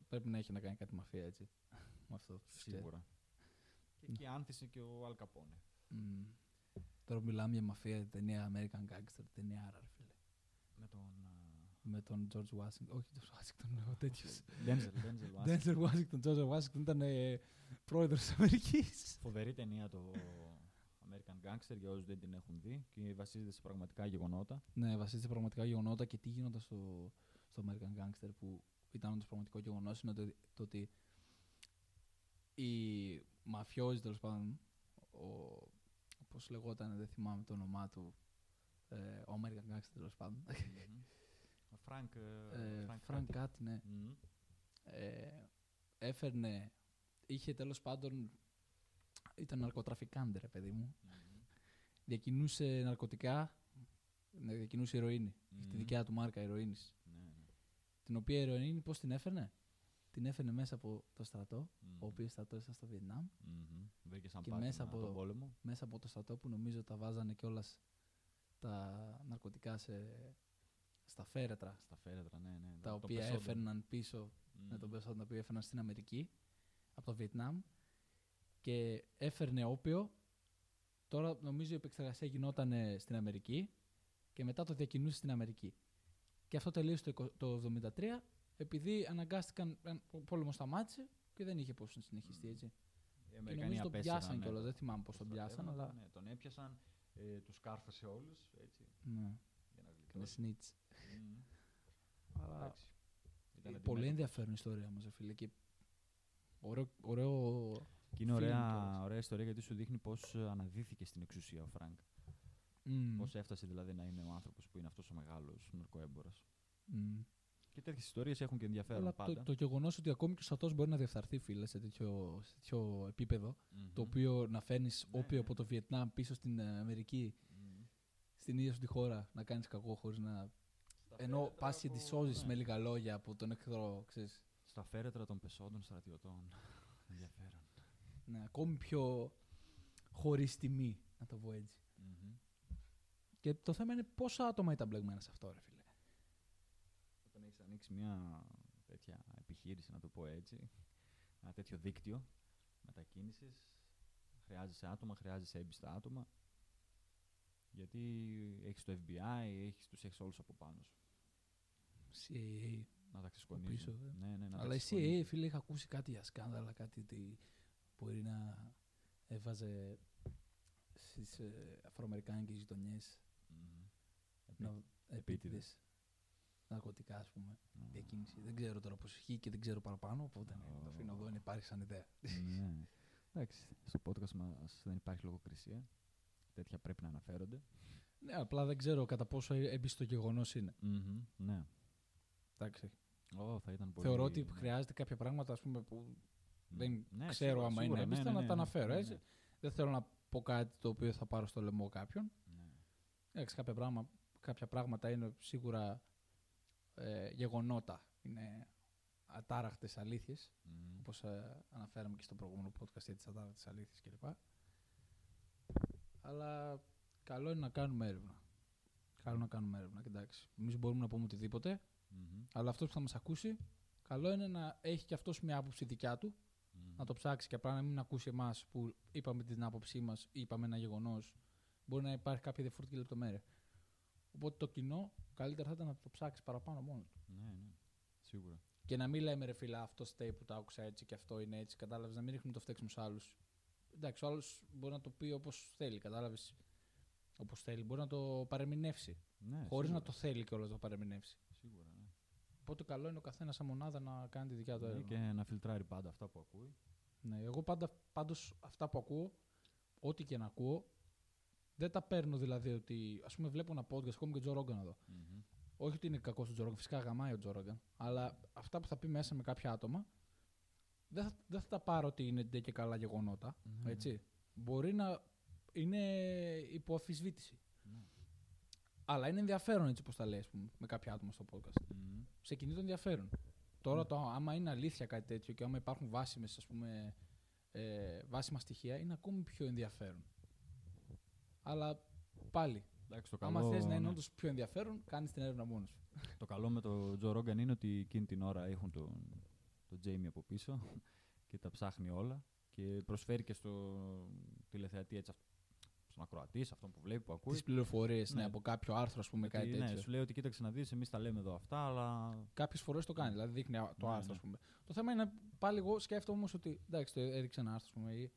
Πρέπει να έχει να κάνει κάτι μαφία έτσι. Με αυτό. Σίγουρα. Και εκεί άνθησε και ο Αλκαπόνε. Μμ. Τώρα μιλάμε για μαφία, ταινία American Gangster, ταινία άρα, ρε φίλε. Με τον. Με τον George Washington. Όχι, George Washington, ο τέτοιος. Ντένζελ, Ντένζελ Denzel Washington, George Washington ήταν ε, πρόεδρος της Αμερικής. Φοβερή ταινία το American Gangster για όσους δεν την έχουν δει και βασίζεται σε πραγματικά γεγονότα. ναι, βασίζεται σε πραγματικά γεγονότα και τι γίνονταν στο, στο American Gangster που ήταν όντως πραγματικό γεγονός είναι το, το ότι οι μαφιόζοι τέλος πάντων, ο, πώς λεγόταν, δεν θυμάμαι το όνομά του, ε, ο American Gangster τέλος πάντων. Μμμ. Ο Φρανκ. Ε, Φρανκ Frank κάτι. κάτι, ναι. Μμμ. Ε, έφερνε, είχε τέλος πάντων, ήταν ναρκωτραφικάντε ρε παιδί μου, Μμμ. διακινούσε ναρκωτικά, ναι, διακινούσε ηρωίνη, είχε τη Μμμ. δικιά του μάρκα ηρωίνης. Ναι, ναι. Την οποία η ηρωίνη πώς την έφερνε, την έφερνε μέσα από το στρατό, Μμμ. ο οποίος στρατός ήταν στο Βιετνάμ, Μμμ. Βρήκε σαν Και πάτημα μέσα από- τον πόλεμο. μέσα από το στρατό που νομίζω τα βάζανε κιόλας τα ναρκωτικά σε, στα φέρετρα, Στα φέρετρα, ναι, ναι. τα Το οποία πεσόντο. έφερναν πίσω Μμμ. με τον πεσόντο τα οποία έφερναν στην Αμερική από το Βιετνάμ και έφερνε όπιο. Τώρα νομίζω η επεξεργασία γινόταν ε, στην Αμερική και μετά το διακινούσε στην Αμερική. Και αυτό τελείωσε το, εικο- το 1973 επειδή αναγκάστηκαν, ε, ο πόλεμος σταμάτησε και δεν είχε πώς να συνεχιστεί Μμ. έτσι. Οι Και Αμερικανοί νομίζω τον απέσυραν, πιάσαν ναι, κιόλας, το- δεν θυμάμαι πώς το τον πιάσαν, στρατεύμα, αλλά... Ναι, τον έπιασαν, ε, τους κάρφωσε όλους, έτσι, Ναι, για να είναι γλιτώσει. snitch. Μμμ. Αλλά Εντάξει. Ήταν ε, πολύ αντιμέτωπος. ενδιαφέρον ιστορία μας, ρε φίλε. Και ωραίο, ωραίο Και είναι film ωραία, κιόλας. ωραία ιστορία γιατί σου δείχνει πώς ε, αναδύθηκε στην εξουσία ο Φρανκ. Μμ, Πώς έφτασε δηλαδή να είναι ο άνθρωπος που είναι αυτός ο μεγάλος ναρκοέμπορας. μμ. Και τέτοιες ιστορίες έχουν και ενδιαφέρον Αλλά πάντα. το, το γεγονός ότι ακόμη και ο στρατός μπορεί να διεφθαρθεί, φίλε, σε τέτοιο, σε τέτοιο επίπεδο, Μμμ. το οποίο να φέρνεις Ναι, όπιο ναι. από το Βιετνάμ πίσω στην ε, Αμερική, Μμμ. στην ίδια σου τη χώρα, να κάνεις κακό χωρίς να. Στα Ενώ φέρετρα πα και από- της σώζεις ναι. με λίγα λόγια από τον εχθρό, ξέρεις. Στα φέρετρα των πεσόντων στρατιωτών. ενδιαφέρον. Ναι, ακόμη πιο χωρίς τιμή, να το πω έτσι. Μμμ. Και το θέμα είναι πόσα άτομα ήταν μπλεγμένα σε αυτό, ρε φίλε. Όταν έχεις ανοίξει μια τέτοια επιχείρηση, να το πω έτσι, ένα τέτοιο δίκτυο μετακίνησης, χρειάζεσαι άτομα, χρειάζεσαι έμπιστα άτομα. Γιατί έχεις το FBI, έχεις, τους έχεις όλους από πάνω σου. CIA. Να τα από ξεσκονίζουν. πίσω, ε. Ναι, ναι, να τα Αλλά η ξεσκονίζουν. CIA, φίλε, είχα ακούσει κάτι για σκάνδαλα, κάτι ότι μπορεί να έβαζε στις ε, αφροαμερικάνικες γειτονιές Μμμ. να Επίτηδες. επίτηδες ναρκωτικά, ας πούμε, Ναι. διακίνηση. Δεν ξέρω τώρα πώς ισχύει και δεν ξέρω παραπάνω, οπότε ναι, το αφήνω εδώ να υπάρχει σαν ιδέα. ναι. Εντάξει, στο podcast μας δεν υπάρχει λογοκρισία. Τέτοια πρέπει να αναφέρονται. Ναι, απλά δεν ξέρω κατά πόσο έμπιστο το γεγονός είναι. Μμμ, Ναι. Εντάξει. Ω, θα ήταν πολύ... Θεωρώ ότι ναι. χρειάζεται κάποια πράγματα ας πούμε, που δεν Ναι, ξέρω σίγουρα, άμα σίγουρα, είναι ναι, έμπιστα ναι, να ναι, τα ναι, αναφέρω. ναι, έτσι. ναι. Δεν θέλω να πω κάτι το οποίο θα πάρω στο λαιμό κάποιον. Ναι. Εντάξει, κάποια, πράγμα, κάποια πράγματα είναι σίγουρα ε, γεγονότα. Είναι ατάραχτες αλήθειες, Μμμ. όπως ε, αναφέραμε και στο προηγούμενο podcast για τις ατάραχτες αλήθειες κλπ. Αλλά καλό είναι να κάνουμε έρευνα. Καλό να κάνουμε έρευνα. Και εντάξει, εμείς μπορούμε να πούμε οτιδήποτε, Μμμ. αλλά αυτός που θα μας ακούσει, καλό είναι να έχει και αυτός μια άποψη δικιά του, Μμμ. να το ψάξει και απλά να μην ακούσει εμάς που είπαμε την άποψή μας ή είπαμε ένα γεγονός. Μπορεί να υπάρχει κάποια διαφορετική λεπτομέρεια. Οπότε το κοινό καλύτερα θα ήταν να το ψάξεις παραπάνω μόνο του. Ναι, ναι. Σίγουρα. Και να μην λέμε ρε φίλε, αυτό στέει που το άκουσα έτσι και αυτό είναι έτσι. Κατάλαβες να μην ρίχνουμε το φταίξιμο στου άλλους. Εντάξει, ο άλλος μπορεί να το πει όπως θέλει. Κατάλαβες. Όπως θέλει. Μπορεί να το παρεμηνεύσει. Ναι, Χωρίς να σίγουρα. το θέλει κιόλας να το παρεμηνεύσει. Σίγουρα, ναι. Οπότε καλό είναι ο καθένας σαν μονάδα να κάνει τη δικιά του Ναι, έρευνα. και να φιλτράρει πάντα αυτά που ακούει. Ναι, εγώ πάντα, πάντως αυτά που ακούω, ό,τι και να ακούω, δεν τα παίρνω δηλαδή ότι, ας πούμε βλέπω ένα podcast, ακόμη και ο Τζο Ρόγκαν εδώ. Μμμ. Όχι ότι είναι κακός ο Τζο Ρόγκαν, φυσικά γαμάει ο Τζο Ρόγκαν, αλλά αυτά που θα πει μέσα με κάποια άτομα, δεν θα, δεν θα τα πάρω ότι είναι ντε και καλά γεγονότα, Ναι, έτσι. Μπορεί να είναι υπό αφισβήτηση. ναι. Αλλά είναι ενδιαφέρον έτσι όπως τα λέει, ας πούμε, με κάποια άτομα στο podcast. Μμμ. Σε κινεί το ενδιαφέρον. Τώρα, Ναι. το, άμα είναι αλήθεια κάτι τέτοιο και άμα υπάρχουν βάσιμες, ας πούμε, ε, βάσιμα στοιχεία, είναι ακόμη πιο ενδιαφέρον. Αλλά πάλι, Εντάξει, το άμα καλό, θες να είναι ναι. όντως πιο ενδιαφέρον, κάνεις την έρευνα μόνος σου. Το καλό με τον Τζο Ρόγκαν είναι ότι εκείνη την ώρα έχουν τον, τον Τζέιμι από πίσω και τα ψάχνει όλα και προσφέρει και στο τηλεθεατή έτσι, αυ- στον ακροατής, σε αυτόν που βλέπει, που ακούει. Τις πληροφορίες, ναι. Ναι. από κάποιο άρθρο, ας πούμε, ότι, κάτι ναι, τέτοιο. σου λέει ότι κοίταξε να δεις, εμείς τα λέμε εδώ αυτά, αλλά Κάποιες φορές το κάνει, δηλαδή δείχνει α- το Ναι, άρθρο, ναι. ας πούμε. Το θέμα είναι πάλι εγώ σκέφτομαι όμως ότι εντάξει, το έδειξε ένα άρθρο, ας πούμε. Ή...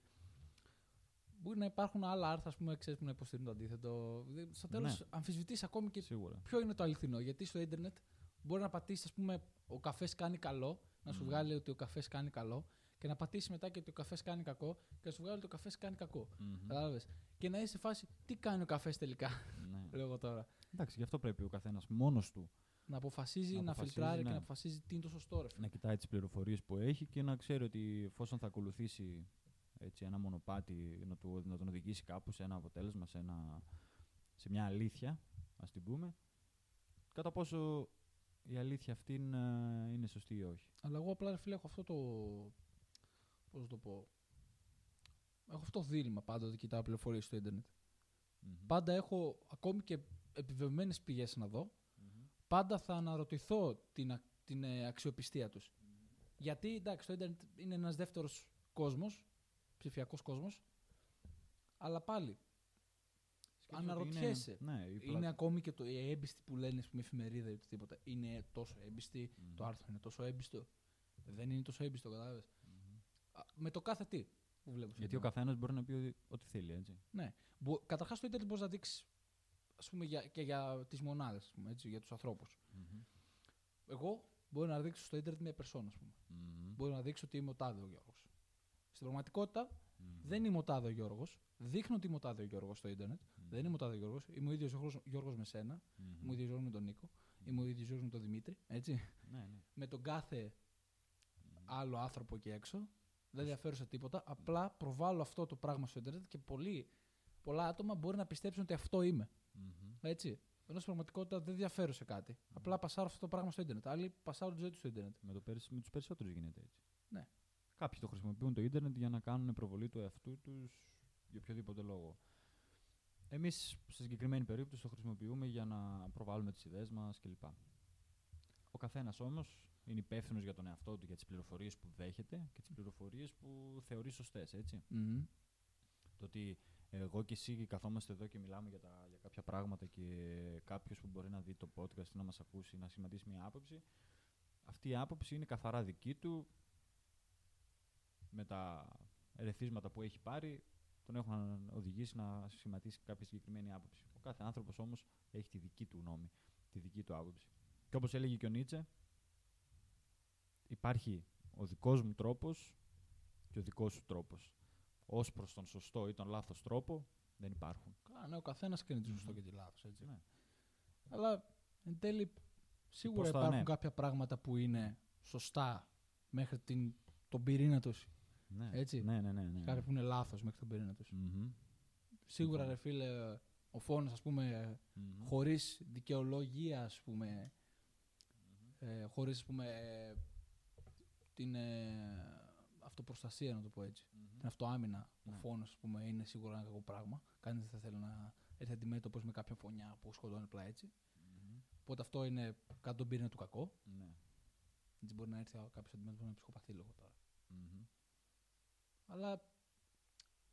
Μπορεί να υπάρχουν άλλα άρθρα ας πούμε, ξέρεις, που να υποστηρίζουν το αντίθετο. Δε- Στο τέλος, Ναι. αμφισβητείς ακόμη και σίγουρα. ποιο είναι το αληθινό. Γιατί στο ίντερνετ μπορεί να πατήσεις, ας πούμε, ο καφές κάνει καλό, να σου Μμμ. βγάλει ότι ο καφές κάνει καλό, και να πατήσεις μετά και ότι ο καφές κάνει κακό, και να σου βγάλει ότι ο καφές κάνει κακό. Μμμ. Κατάλαβες. Και να είσαι σε φάση, τι κάνει ο καφές τελικά, Ναι. λέω εγώ τώρα. Εντάξει, γι' αυτό πρέπει ο καθένας μόνος του Να αποφασίζει, Να να, αποφασίζει, φιλτράρει και ναι. να αποφασίζει τι είναι το σωστό, ρε φίλε. να κοιτάει τις πληροφορίες που έχει και να ξέρει ότι εφόσον θα ακολουθήσει έτσι, ένα μονοπάτι, να, του, να τον οδηγήσει κάπου σε ένα αποτέλεσμα, σε, ένα, σε μια αλήθεια, ας την πούμε, κατά πόσο η αλήθεια αυτή είναι, είναι σωστή ή όχι. Αλλά εγώ απλά ρε φίλε έχω αυτό το. Πώς να το πω. Έχω αυτό το δίλημα πάντα ότι κοιτάω πληροφορίες στο Ιντερνετ. Μμμ. Πάντα έχω ακόμη και επιβεβαιωμένες πηγές να δω. Μμμ. Πάντα θα αναρωτηθώ την, α- την ε, αξιοπιστία τους. Γιατί εντάξει, το Ιντερνετ είναι ένας δεύτερος κόσμος, ψηφιακός κόσμος. Αλλά πάλι Σκέφτομαι ότι αναρωτιέσαι. Είναι, ναι, η είναι πλα- ακόμη και το, η έμπιστη που λένε στην εφημερίδα ή οτιδήποτε. Είναι τόσο έμπιστη. Μμμ. Το άρθρο είναι τόσο έμπιστο. Δεν είναι τόσο έμπιστο, κατάλαβες; Μμμ. Με το κάθε τι που βλέπω. στο Γιατί ο ίντερνετ. καθένας μπορεί να πει ότι- ό,τι θέλει, έτσι. Καταρχάς, το Ιντερνετ μπορείς να δείξεις ας πούμε, για, και για τις μονάδες, για τους ανθρώπους. Μμμ. Εγώ μπορώ να δείξω στο Ιντερνετ μια περσόνα, ας πούμε. Μμμ. Μπορώ να δείξω ότι είμαι ο τάδε ο Γιώργος. Στην πραγματικότητα Μμμ. δεν είμαι ο τάδε ο Γιώργος. Δείχνω ότι είμαι ο τάδε ο Γιώργος στο Ιντερνετ. Μμμ. Δεν είμαι ο τάδε ο Γιώργος. Είμαι ο ίδιος Γιώργο με σένα. Μμμ. Είμαι ο ίδιος Γιώργος με τον Νίκο. Είμαι ο ίδιος Γιώργος με τον Δημήτρη. Έτσι. Ναι, ναι. Με τον κάθε Μμμ. άλλο άνθρωπο εκεί έξω. Δεν διαφέρω σε τίποτα. Απλά προβάλλω αυτό το πράγμα στο Ιντερνετ και πολλοί, πολλά άτομα μπορεί να πιστέψουν ότι αυτό είμαι. Μμμ. Έτσι. Ενώ στην πραγματικότητα δεν διαφέρω σε κάτι. Απλά πασάρω αυτό το πράγμα στο Ιντερνετ. Άλλοι πασάρουν τη ζωή τους στο Ιντερνετ. Με, το περισ- με τους περισσότερους γίνεται έτσι. Ναι. Κάποιοι το χρησιμοποιούν το ίντερνετ για να κάνουν προβολή του εαυτού τους για οποιοδήποτε λόγο. Εμείς στη συγκεκριμένη περίπτωση το χρησιμοποιούμε για να προβάλλουμε τις ιδέες μας κλπ. Ο καθένας όμως είναι υπεύθυνος για τον εαυτό του, για τις πληροφορίες που δέχεται και τις πληροφορίες που θεωρεί σωστές, έτσι. Μμμ. Το ότι εγώ και εσύ καθόμαστε εδώ και μιλάμε για, τα, για κάποια πράγματα και κάποιος που μπορεί να δει το podcast ή να μας ακούσει, να σχηματίσει μια άποψη, αυτή η άποψη είναι καθαρά δική του. Με τα ερεθίσματα που έχει πάρει, τον έχουν οδηγήσει να σχηματίσει κάποια συγκεκριμένη άποψη. Ο κάθε άνθρωπος όμως έχει τη δική του γνώμη, τη δική του άποψη. Και όπως έλεγε και ο Νίτσε, υπάρχει ο δικός μου τρόπος και ο δικός σου τρόπος. Ως προς τον σωστό ή τον λάθος τρόπο δεν υπάρχουν. Καλά, ναι, ο καθένας κρίνει τη σωστό Μμμ. και τη λάθος. Έτσι. Ναι. Αλλά εν τέλει σίγουρα πώς θα- υπάρχουν ναι. κάποια πράγματα που είναι σωστά μέχρι την, τον πυρήνα τους. Ναι. Έτσι. Ναι, ναι, ναι. ναι. Κάποια που είναι λάθος μέχρι τον πυρήνα τους. Μμμ. Σίγουρα, Συμφωνώ. ρε φίλε, ο φόνος, ας πούμε, Μμμ. χωρίς δικαιολογία, ας πούμε, ε, χωρίς, ας πούμε, ε, την ε, αυτοπροστασία, να το πω έτσι. Μμμ. Την αυτοάμυνα. Ο Ναι. φόνος, ας πούμε, είναι σίγουρα ένα κακό πράγμα. Κανείς δεν θα θέλει να έρθει αντιμέτωπος με κάποια φωνιά που σκοτώνει απλά έτσι. Μμμ. Οπότε αυτό είναι κάτω τον πυρήνα του κακό. Ναι. Έτσι μπορεί να έρθει κάποιος αντιμέτωπος με ψυχοπαθή λόγο τώρα. Μμμ. Αλλά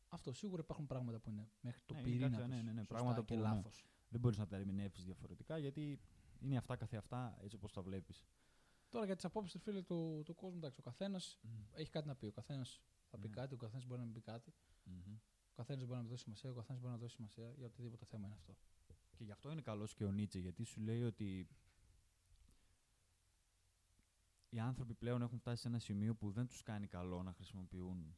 αυτό σίγουρα υπάρχουν πράγματα που είναι μέχρι το Ναι, είναι πυρήνα κάποια- τους, ναι, ναι, ναι, σωστά πράγματα και που, ναι. λάθος. Δεν μπορείς να τα ερμηνεύσεις διαφορετικά γιατί είναι αυτά καθεαυτά έτσι όπως τα βλέπεις. Τώρα για τις απόψεις φίλε του, του κόσμου, εντάξει, ο καθένας έχει κάτι να πει. Ο καθένας θα πει Ναι. κάτι, ο καθένας μπορεί να μην πει κάτι. Μμμ. Ο καθένας μπορεί να μην δώσει σημασία, ο καθένας μπορεί να δώσει σημασία για οτιδήποτε θέμα είναι αυτό. Και γι' αυτό είναι καλός και ο Νίτσε, γιατί σου λέει ότι οι άνθρωποι πλέον έχουν φτάσει σε ένα σημείο που δεν τους κάνει καλό να χρησιμοποιούν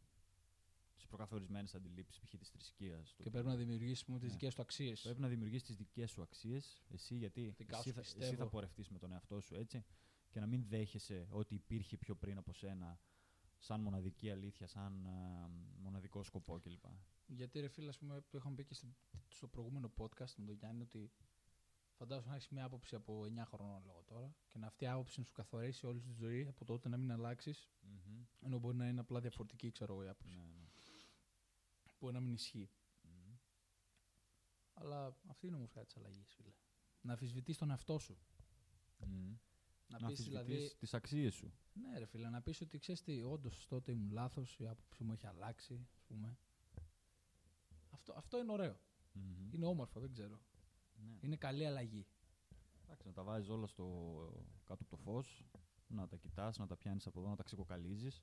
τις προκαθορισμένες αντιλήψεις, π.χ. της θρησκείας. Και πρέπει να δημιουργήσεις τις Ναι. δικές του αξίες. Πρέπει να δημιουργήσεις τις δικές σου αξίες, εσύ, γιατί Δικά εσύ σου θα, εσύ πιστεύω. θα πορευτείς με τον εαυτό σου, έτσι, και να μην δέχεσαι ότι υπήρχε πιο πριν από σένα σαν μοναδική αλήθεια, σαν α, μοναδικό σκοπό κλπ. Γιατί ρε φίλε, ας πούμε, που είχαμε πει και στην- στο προηγούμενο podcast με τον Γιάννη, ότι φαντάζομαι να έχεις μια άποψη από 9 χρονών λόγω τώρα και να αυτή η άποψη να σου καθορίσει όλη τη ζωή από τότε να μην αλλάξεις, Μμμ. ενώ μπορεί να είναι απλά διαφορετική, ξέρω εγώ, η άποψη. Ναι, ναι. Μπορεί να μην ισχύει. Μμμ. Αλλά αυτή είναι όμω κάτι της αλλαγής, φίλε. Να αμφισβητεί τον εαυτό σου. Μμμ. Να, Να πεις αμφισβητείς δηλαδή. τις αξίες σου. Ναι, ρε φίλε, να πεις ότι ξέρεις τι, όντως τότε ήμουν λάθος, η άποψή μου έχει αλλάξει, ας πούμε. Αυτό, αυτό είναι ωραίο. Μμμ. Είναι όμορφο, δεν ξέρω. Ναι. Είναι καλή αλλαγή. Εντάξει, να τα βάζεις όλα στο κάτω από το φως, να τα κοιτάς, να τα πιάνεις από εδώ, να τα ξεκοκαλίζεις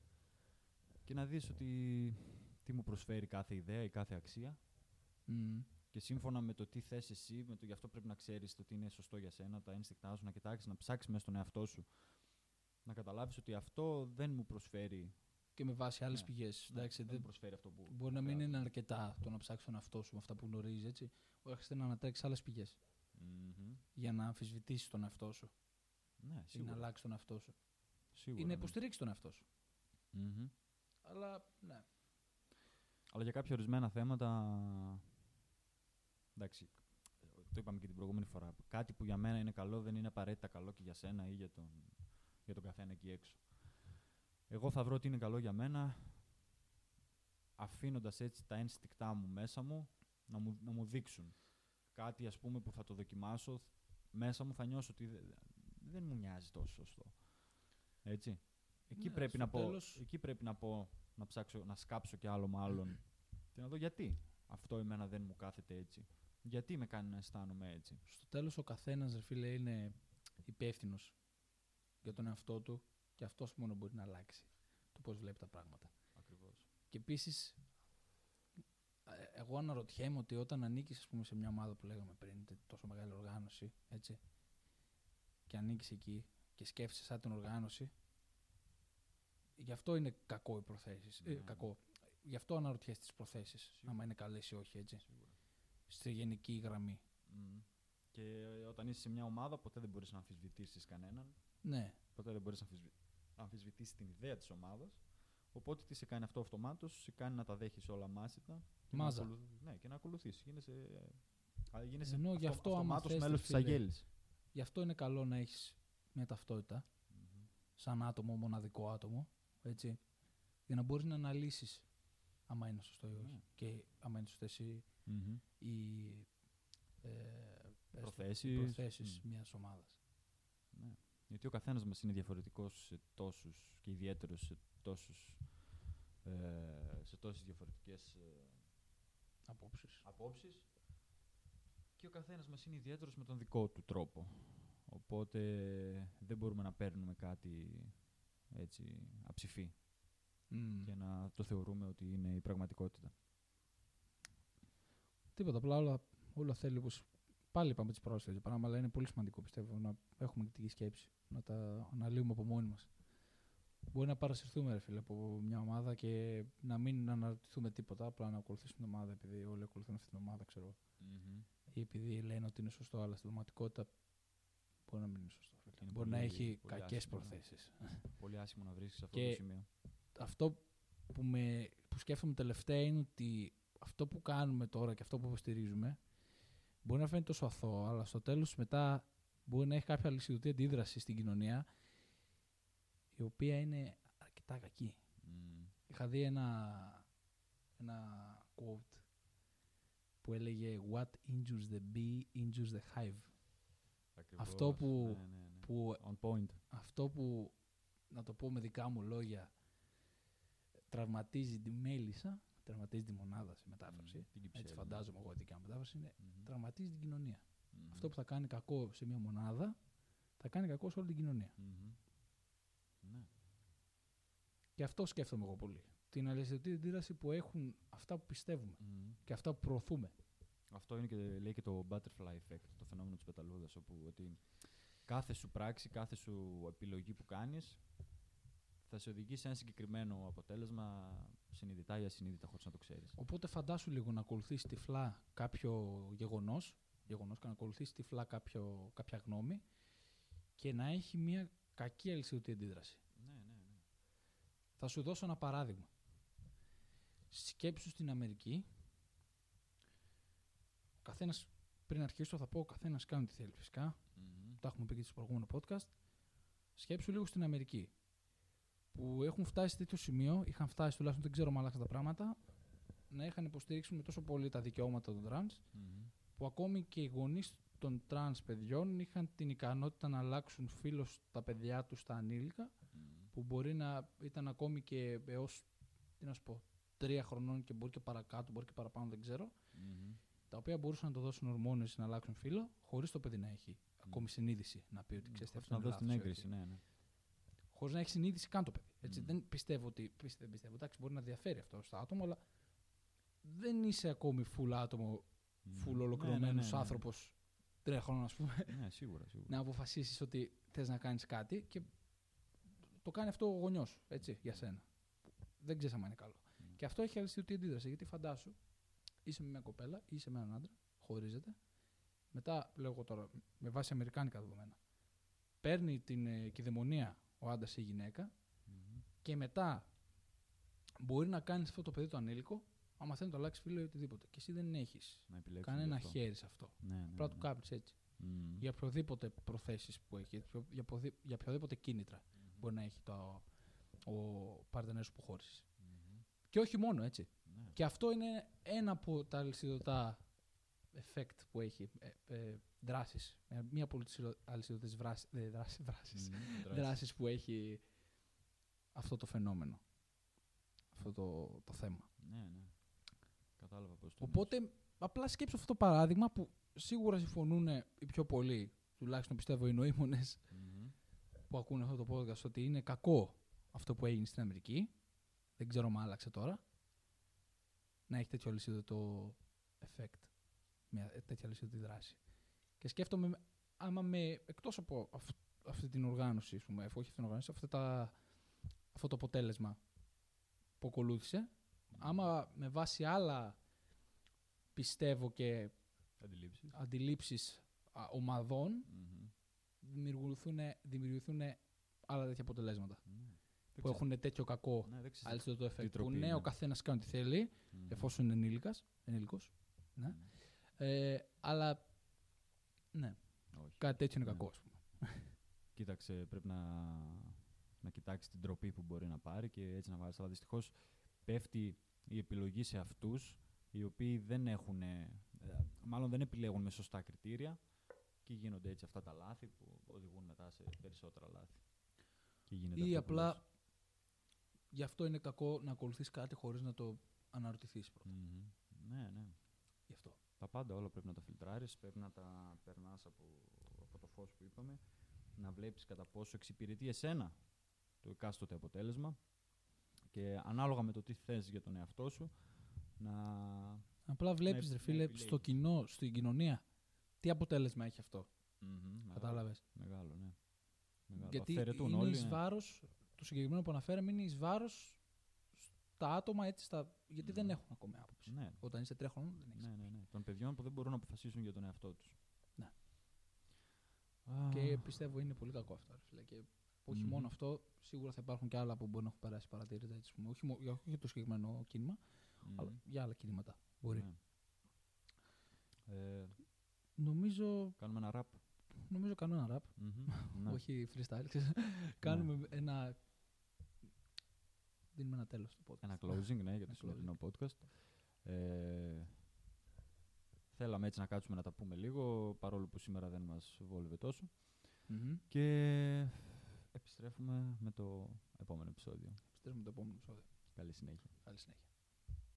και να δεις ότι τι μου προσφέρει κάθε ιδέα ή κάθε αξία Μμμ. Και σύμφωνα με το τι θες εσύ, με το γι' αυτό πρέπει να ξέρεις το τι είναι σωστό για σένα, τα ένστικτά σου, να κοιτάξεις, να ψάξεις μέσα στον εαυτό σου, να καταλάβεις ότι αυτό δεν μου προσφέρει, Και με βάση άλλες Ναι. πηγές. ναι, Εντάξει, δεν δεν- μου προσφέρει αυτό που Μπορεί να μην χρειάζεται. είναι αρκετά το να ψάξει τον εαυτό σου με αυτά που γνωρίζεις, έτσι. Έρχεσαι να ανατρέξεις άλλες πηγές Μμμ. για να αμφισβητήσεις τον εαυτό σου Ναι, ή να σίγουρα. αλλάξεις τον εαυτό σου. σίγουρα Ή να ναι. υποστηρίξεις τον εαυτό σου. Μμμ. Αλλά ναι. Αλλά για κάποια ορισμένα θέματα. Εντάξει, το είπαμε και την προηγούμενη φορά. Κάτι που για μένα είναι καλό δεν είναι απαραίτητα καλό και για σένα ή για τον, για τον καθένα εκεί έξω. Εγώ θα βρω ότι είναι καλό για μένα αφήνοντας έτσι τα ένστικτά μου μέσα μου να μου, να μου δείξουν κάτι ας πούμε που θα το δοκιμάσω μέσα μου θα νιώσω ότι δε- δεν μου μοιάζει τόσο σωστό. Έτσι. Εκεί, Ναι, πρέπει στο να πω, τέλος- εκεί πρέπει να πω να ψάξω, να σκάψω κι άλλο με άλλον και να δω γιατί αυτό εμένα δεν μου κάθεται έτσι. Γιατί με κάνει να αισθάνομαι έτσι; Στο τέλος ο καθένας, ρε φίλε, είναι υπεύθυνος για τον εαυτό του και αυτός μόνο μπορεί να αλλάξει το πώς βλέπει τα πράγματα. Ακριβώς. Και επίσης, εγώ αναρωτιέμαι ότι όταν ανήκεις σε μια ομάδα που λέγαμε πριν, τε- τόσο μεγάλη οργάνωση, έτσι, και ανήκεις εκεί και σκέφτεσαι σαν την οργάνωση, γι' αυτό είναι κακό οι προθέσεις. Ναι. κακό. Γι' αυτό αναρωτιέσαι τις προθέσεις, Σίγουρα. άμα είναι καλές ή όχι, έτσι. Σίγουρα. Στη γενική γραμμή. Μμμ. Και ε, όταν είσαι σε μια ομάδα ποτέ δεν μπορείς να αμφισβητήσεις κανέναν. Ναι, Ποτέ δεν μπορείς να αμφισβη... να αμφισβητήσεις την ιδέα της ομάδας. Οπότε τι σε κάνει αυτό αυτομάτως, σε κάνει να τα δέχεις όλα μάσιτα. και να Μάζα. ακολου- Ναι, και να ακολουθείς. Γίνεσαι, α, γίνεσαι Ενώ γι' αυτο- αυτό, άμα αυτομάτως θες, μέλος ρε της φίλε, αγέλης. Γι' αυτό είναι καλό να έχεις μια ταυτότητα, σαν άτομο, μοναδικό άτομο, έτσι, για να μπορείς να αναλύσεις άμα είναι σωστό ή όχι. Ναι. Και άμα είναι σωστές οι, Μμμ. οι, ε, πες το, Προθέσεις. οι προθέσεις Μμ. μιας ομάδας. Ναι. Γιατί ο καθένας μας είναι διαφορετικός σε τόσους και ιδιαίτερος σε τόσους ε, σε τόσες διαφορετικές ε, Απόψεις. απόψεις και ο καθένας μας είναι ιδιαίτερος με τον δικό του τρόπο. Οπότε δεν μπορούμε να παίρνουμε κάτι έτσι αψηφί Μμ. και να το θεωρούμε ότι είναι η πραγματικότητα. Τίποτα, απλά όλα, όλα θέλει όπως πάλι είπαμε τις προάλλες τέτοια πράγματα, αλλά είναι πολύ σημαντικό πιστεύω να έχουμε κριτική σκέψη, να τα αναλύουμε από μόνοι μας. Μπορεί να παρασυρθούμε, ρε φίλε, από μια ομάδα και να μην αναρωτηθούμε τίποτα, απλά να ακολουθήσουμε την ομάδα επειδή όλοι ακολουθούν αυτή την ομάδα, ξέρω εγώ. Ή επειδή λένε ότι είναι σωστό, αλλά στην πραγματικότητα μπορεί να μην είναι σωστό. Φίλε. Είναι μπορεί να πολύ- έχει πολύ κακές άσχημο, ναι. προθέσεις. Πολύ άσχημο να βρίσκεις σε αυτό Και- το σημείο. Αυτό που, με, που σκέφτομαι τελευταία είναι ότι αυτό που κάνουμε τώρα και αυτό που υποστηρίζουμε μπορεί να φαίνεται τόσο αθώο, αλλά στο τέλος μετά μπορεί να έχει κάποια αλυσιδωτή αντίδραση στην κοινωνία η οποία είναι αρκετά κακή. Μμ. Είχα δει ένα, ένα quote που έλεγε «What injures the bee injures the hive». Ακριβώς. Αυτό που- Ναι, ναι, ναι. Που On point. αυτό που, να το πω με δικά μου λόγια, τραυματίζει τη μέλισσα, τραυματίζει τη μονάδα σε μετάφραση. Μμ, την Έτσι κυψέλη. φαντάζομαι εγώ δικιά μου μετάφραση είναι Μμμ. τραυματίζει την κοινωνία. Μμμ. Αυτό που θα κάνει κακό σε μια μονάδα, θα κάνει κακό σε όλη την κοινωνία. Μμμ. Ναι. Και αυτό σκέφτομαι εγώ πολύ. Την αλυσιδωτή αντίδραση που έχουν αυτά που πιστεύουμε Μμμ. και αυτά που προωθούμε. Αυτό είναι και λέει και το butterfly effect, το φαινόμενο της πεταλούδας, όπου ότι κάθε σου πράξη, κάθε σου επιλογή που κάνεις θα σε οδηγήσει σε ένα συγκεκριμένο αποτέλεσμα συνειδητά ή ασυνείδητα χωρίς να το ξέρεις. Οπότε φαντάσου λίγο να ακολουθήσει τυφλά κάποιο γεγονός, γεγονός και να ακολουθήσει τυφλά κάποιο, κάποια γνώμη και να έχει μια κακή αλυσιδωτή αντίδραση. Ναι, ναι, ναι. Θα σου δώσω ένα παράδειγμα. Σκέψου στην Αμερική. Ο καθένας, πριν αρχίσω, θα πω: Ο καθένας κάνει τι θέλει φυσικά. Μμμ. Τα έχουμε πει και στο προηγούμενο podcast. Σκέψου λίγο στην Αμερική. Που έχουν φτάσει σε τέτοιο σημείο, είχαν φτάσει τουλάχιστον δεν ξέρω αν άλλαξαν τα πράγματα, να είχαν υποστηρίξει με τόσο πολύ τα δικαιώματα των τρανς, Μμμ. που ακόμη και οι γονείς των τρανς παιδιών είχαν την ικανότητα να αλλάξουν φύλο στα παιδιά τους στα ανήλικα Μμμ. που μπορεί να ήταν ακόμη και έως τι να σου πω, τρία χρονών και μπορεί και παρακάτω, μπορεί και παραπάνω, δεν ξέρω, Μμμ. τα οποία μπορούσαν να το δώσουν ορμόνες να αλλάξουν φύλλο, χωρίς το παιδί να έχει ακόμη συνείδηση να πει ότι ξέρεις Χωρίς αυτό να είναι δώσει την λάθος ή έγκριση, όχι. ναι, ναι. Χωρίς να έχεις συνείδηση καν το παιδί. Έτσι. Μμ. Δεν πιστεύω ότι. πιστε- Δεν πιστεύω. Εντάξει, μπορεί να διαφέρει αυτό στο άτομο, αλλά δεν είσαι ακόμη full άτομο, Μμμ. full Ναι, ολοκληρωμένος ναι, ναι, ναι. άνθρωπος τρία χρόνια, ας πούμε, Ναι, σίγουρα, σίγουρα. να αποφασίσεις ότι θες να κάνεις κάτι και το κάνει αυτό ο γονιός έτσι, για σένα. Δεν ξέρεις αν είναι καλό. Ναι. Και αυτό έχει αλυσιδωτή αντίδραση. Γιατί φαντάσου, είσαι με μια κοπέλα ή είσαι με έναν άντρα, χωρίζεται. Μετά, λέω εγώ τώρα, με βάση αμερικάνικα δεδομένα, παίρνει την ε, κυδαιμονία ο άντρα ή η γυναίκα Μμμ. και μετά μπορεί να κάνεις αυτό το παιδί το ανήλικο, άμα θέλει να το αλλάξεις φίλο ή οτιδήποτε. Και εσύ δεν έχεις Να επιλέξεις κανένα γι' αυτό. χέρι σε αυτό. Ναι, ναι, Πρέπει να ναι. του κάψει έτσι. Μμμ. Για οποιοδήποτε προθέσεις που έχει, για οποιο- για, οποιοδη- για οποιοδήποτε κίνητρα μπορεί να έχει το, ο partner σου που χώρισες. Μμμ. Και όχι μόνο έτσι. Ναι. Και αυτό είναι ένα από τα αλυσιδωτά effect που έχει. Ε, ε, δράσεις. Ε, μία από τις αλυσιδωτές βράσει- ε, δράσεις, δράσεις, Μμμ. Δράσης. δράσεις που έχει αυτό το φαινόμενο. Αυτό το, το θέμα. Ναι, ναι. Κατάλαβα πώς το Οπότε, απλά σκέψω αυτό το παράδειγμα που σίγουρα συμφωνούν οι πιο πολλοί, τουλάχιστον πιστεύω οι νοήμονες εννοείς. Μμμ. που ακούνε αυτό το podcast, ότι είναι κακό αυτό που έγινε στην Αμερική. Δεν ξέρω αν άλλαξε τώρα. Να έχει τέτοιο αλυσίδωτο effect. Μια τέτοια αλυσίδωτη δράση. Και σκέφτομαι, άμα με, εκτός από αυ- αυτή την οργάνωση, ας πούμε, αφού όχι αυτή την οργάνωση, αυτά τα, αυτό το αποτέλεσμα που ακολούθησε, άμα με βάση άλλα πιστεύω και Αντιλήψεις. αντιλήψεις α, ομαδών, Μμμ. δημιουργηθούν, δημιουργηθούν άλλα τέτοια αποτελέσματα Ναι. Δεν που ξέρω. έχουν τέτοιο κακό Ναι, δεν ξέρω. αλυσίδωτο effect. Που τροπή ναι, είναι. ο καθένας κάνει ό,τι θέλει, Μμμ. εφόσον είναι ενήλικας, ενήλικος. Ναι. Μμμ. Ε, αλλά ναι, Όχι. κάτι τέτοιο είναι Ναι. κακό, ας πούμε. Κοίταξε, πρέπει να, να κοιτάξεις την τροπή που μπορεί να πάρει και έτσι να βάλεις. Αλλά δυστυχώς πέφτει η επιλογή σε αυτούς οι οποίοι δεν έχουν, ε, μάλλον δεν επιλέγουν με σωστά κριτήρια και γίνονται έτσι αυτά τα λάθη που οδηγούν μετά σε περισσότερα λάθη. Και γίνεται Ή αυτό που απλά λες. γι' αυτό είναι κακό να ακολουθείς κάτι χωρίς να το αναρωτηθείς πρώτα. Μμμ. Ναι, ναι. Γι' αυτό. Τα πάντα όλα πρέπει να τα φιλτράρεις, πρέπει να τα περνάς από, από το φως που είπαμε, να βλέπεις κατά πόσο εξυπηρετεί εσένα το εκάστοτε αποτέλεσμα και ανάλογα με το τι θες για τον εαυτό σου, να... Απλά βλέπεις, να ρε φίλε, επιλέγεις. στο κοινό, στην κοινωνία, τι αποτέλεσμα έχει αυτό. Μμμ, μεγάλο, Κατάλαβες. Μεγάλο, ναι. Μεγάλο. Γιατί Αφαιρετούν είναι όλοι, εις ναι. βάρος, το συγκεκριμένο που αναφέραμε είναι εις βάρος στα άτομα, έτσι, στα, γιατί δεν Μμμ. έχουν ακόμα άποψη. Ναι, Όταν είσαι τρία χρόνων δεν έχεις. ναι, ναι, ναι. Των παιδιών που δεν μπορούν να αποφασίσουν για τον εαυτό τους. Ναι. Α, Και πιστεύω είναι πολύ κακό αυτό. Ρε φίλε. Και όχι Μμμ. μόνο αυτό, σίγουρα θα υπάρχουν και άλλα που μπορεί να έχουν περάσει παρατήρητα. Έτσι, ας πούμε. όχι, μο- για- όχι για το συγκεκριμένο κίνημα, μμμ, αλλά για άλλα κινήματα. Μπορεί. ναι. Ε, Νομίζω, κάνουμε ένα ραπ. νομίζω κάνουμε ένα rap. Μμμ, ναι. Όχι freestyle. ξέρεις. κάνουμε ένα. Δίνουμε ένα τέλος στο podcast. Ένα closing, ναι, για το Ένα σημερινό podcast. Ε, θέλαμε έτσι να κάτσουμε να τα πούμε λίγο, παρόλο που σήμερα δεν μας βόλευε τόσο. Μμμ. Και επιστρέφουμε με το επόμενο επεισόδιο. Επιστρέφουμε το επόμενο επεισόδιο. Καλή συνέχεια. Καλή συνέχεια.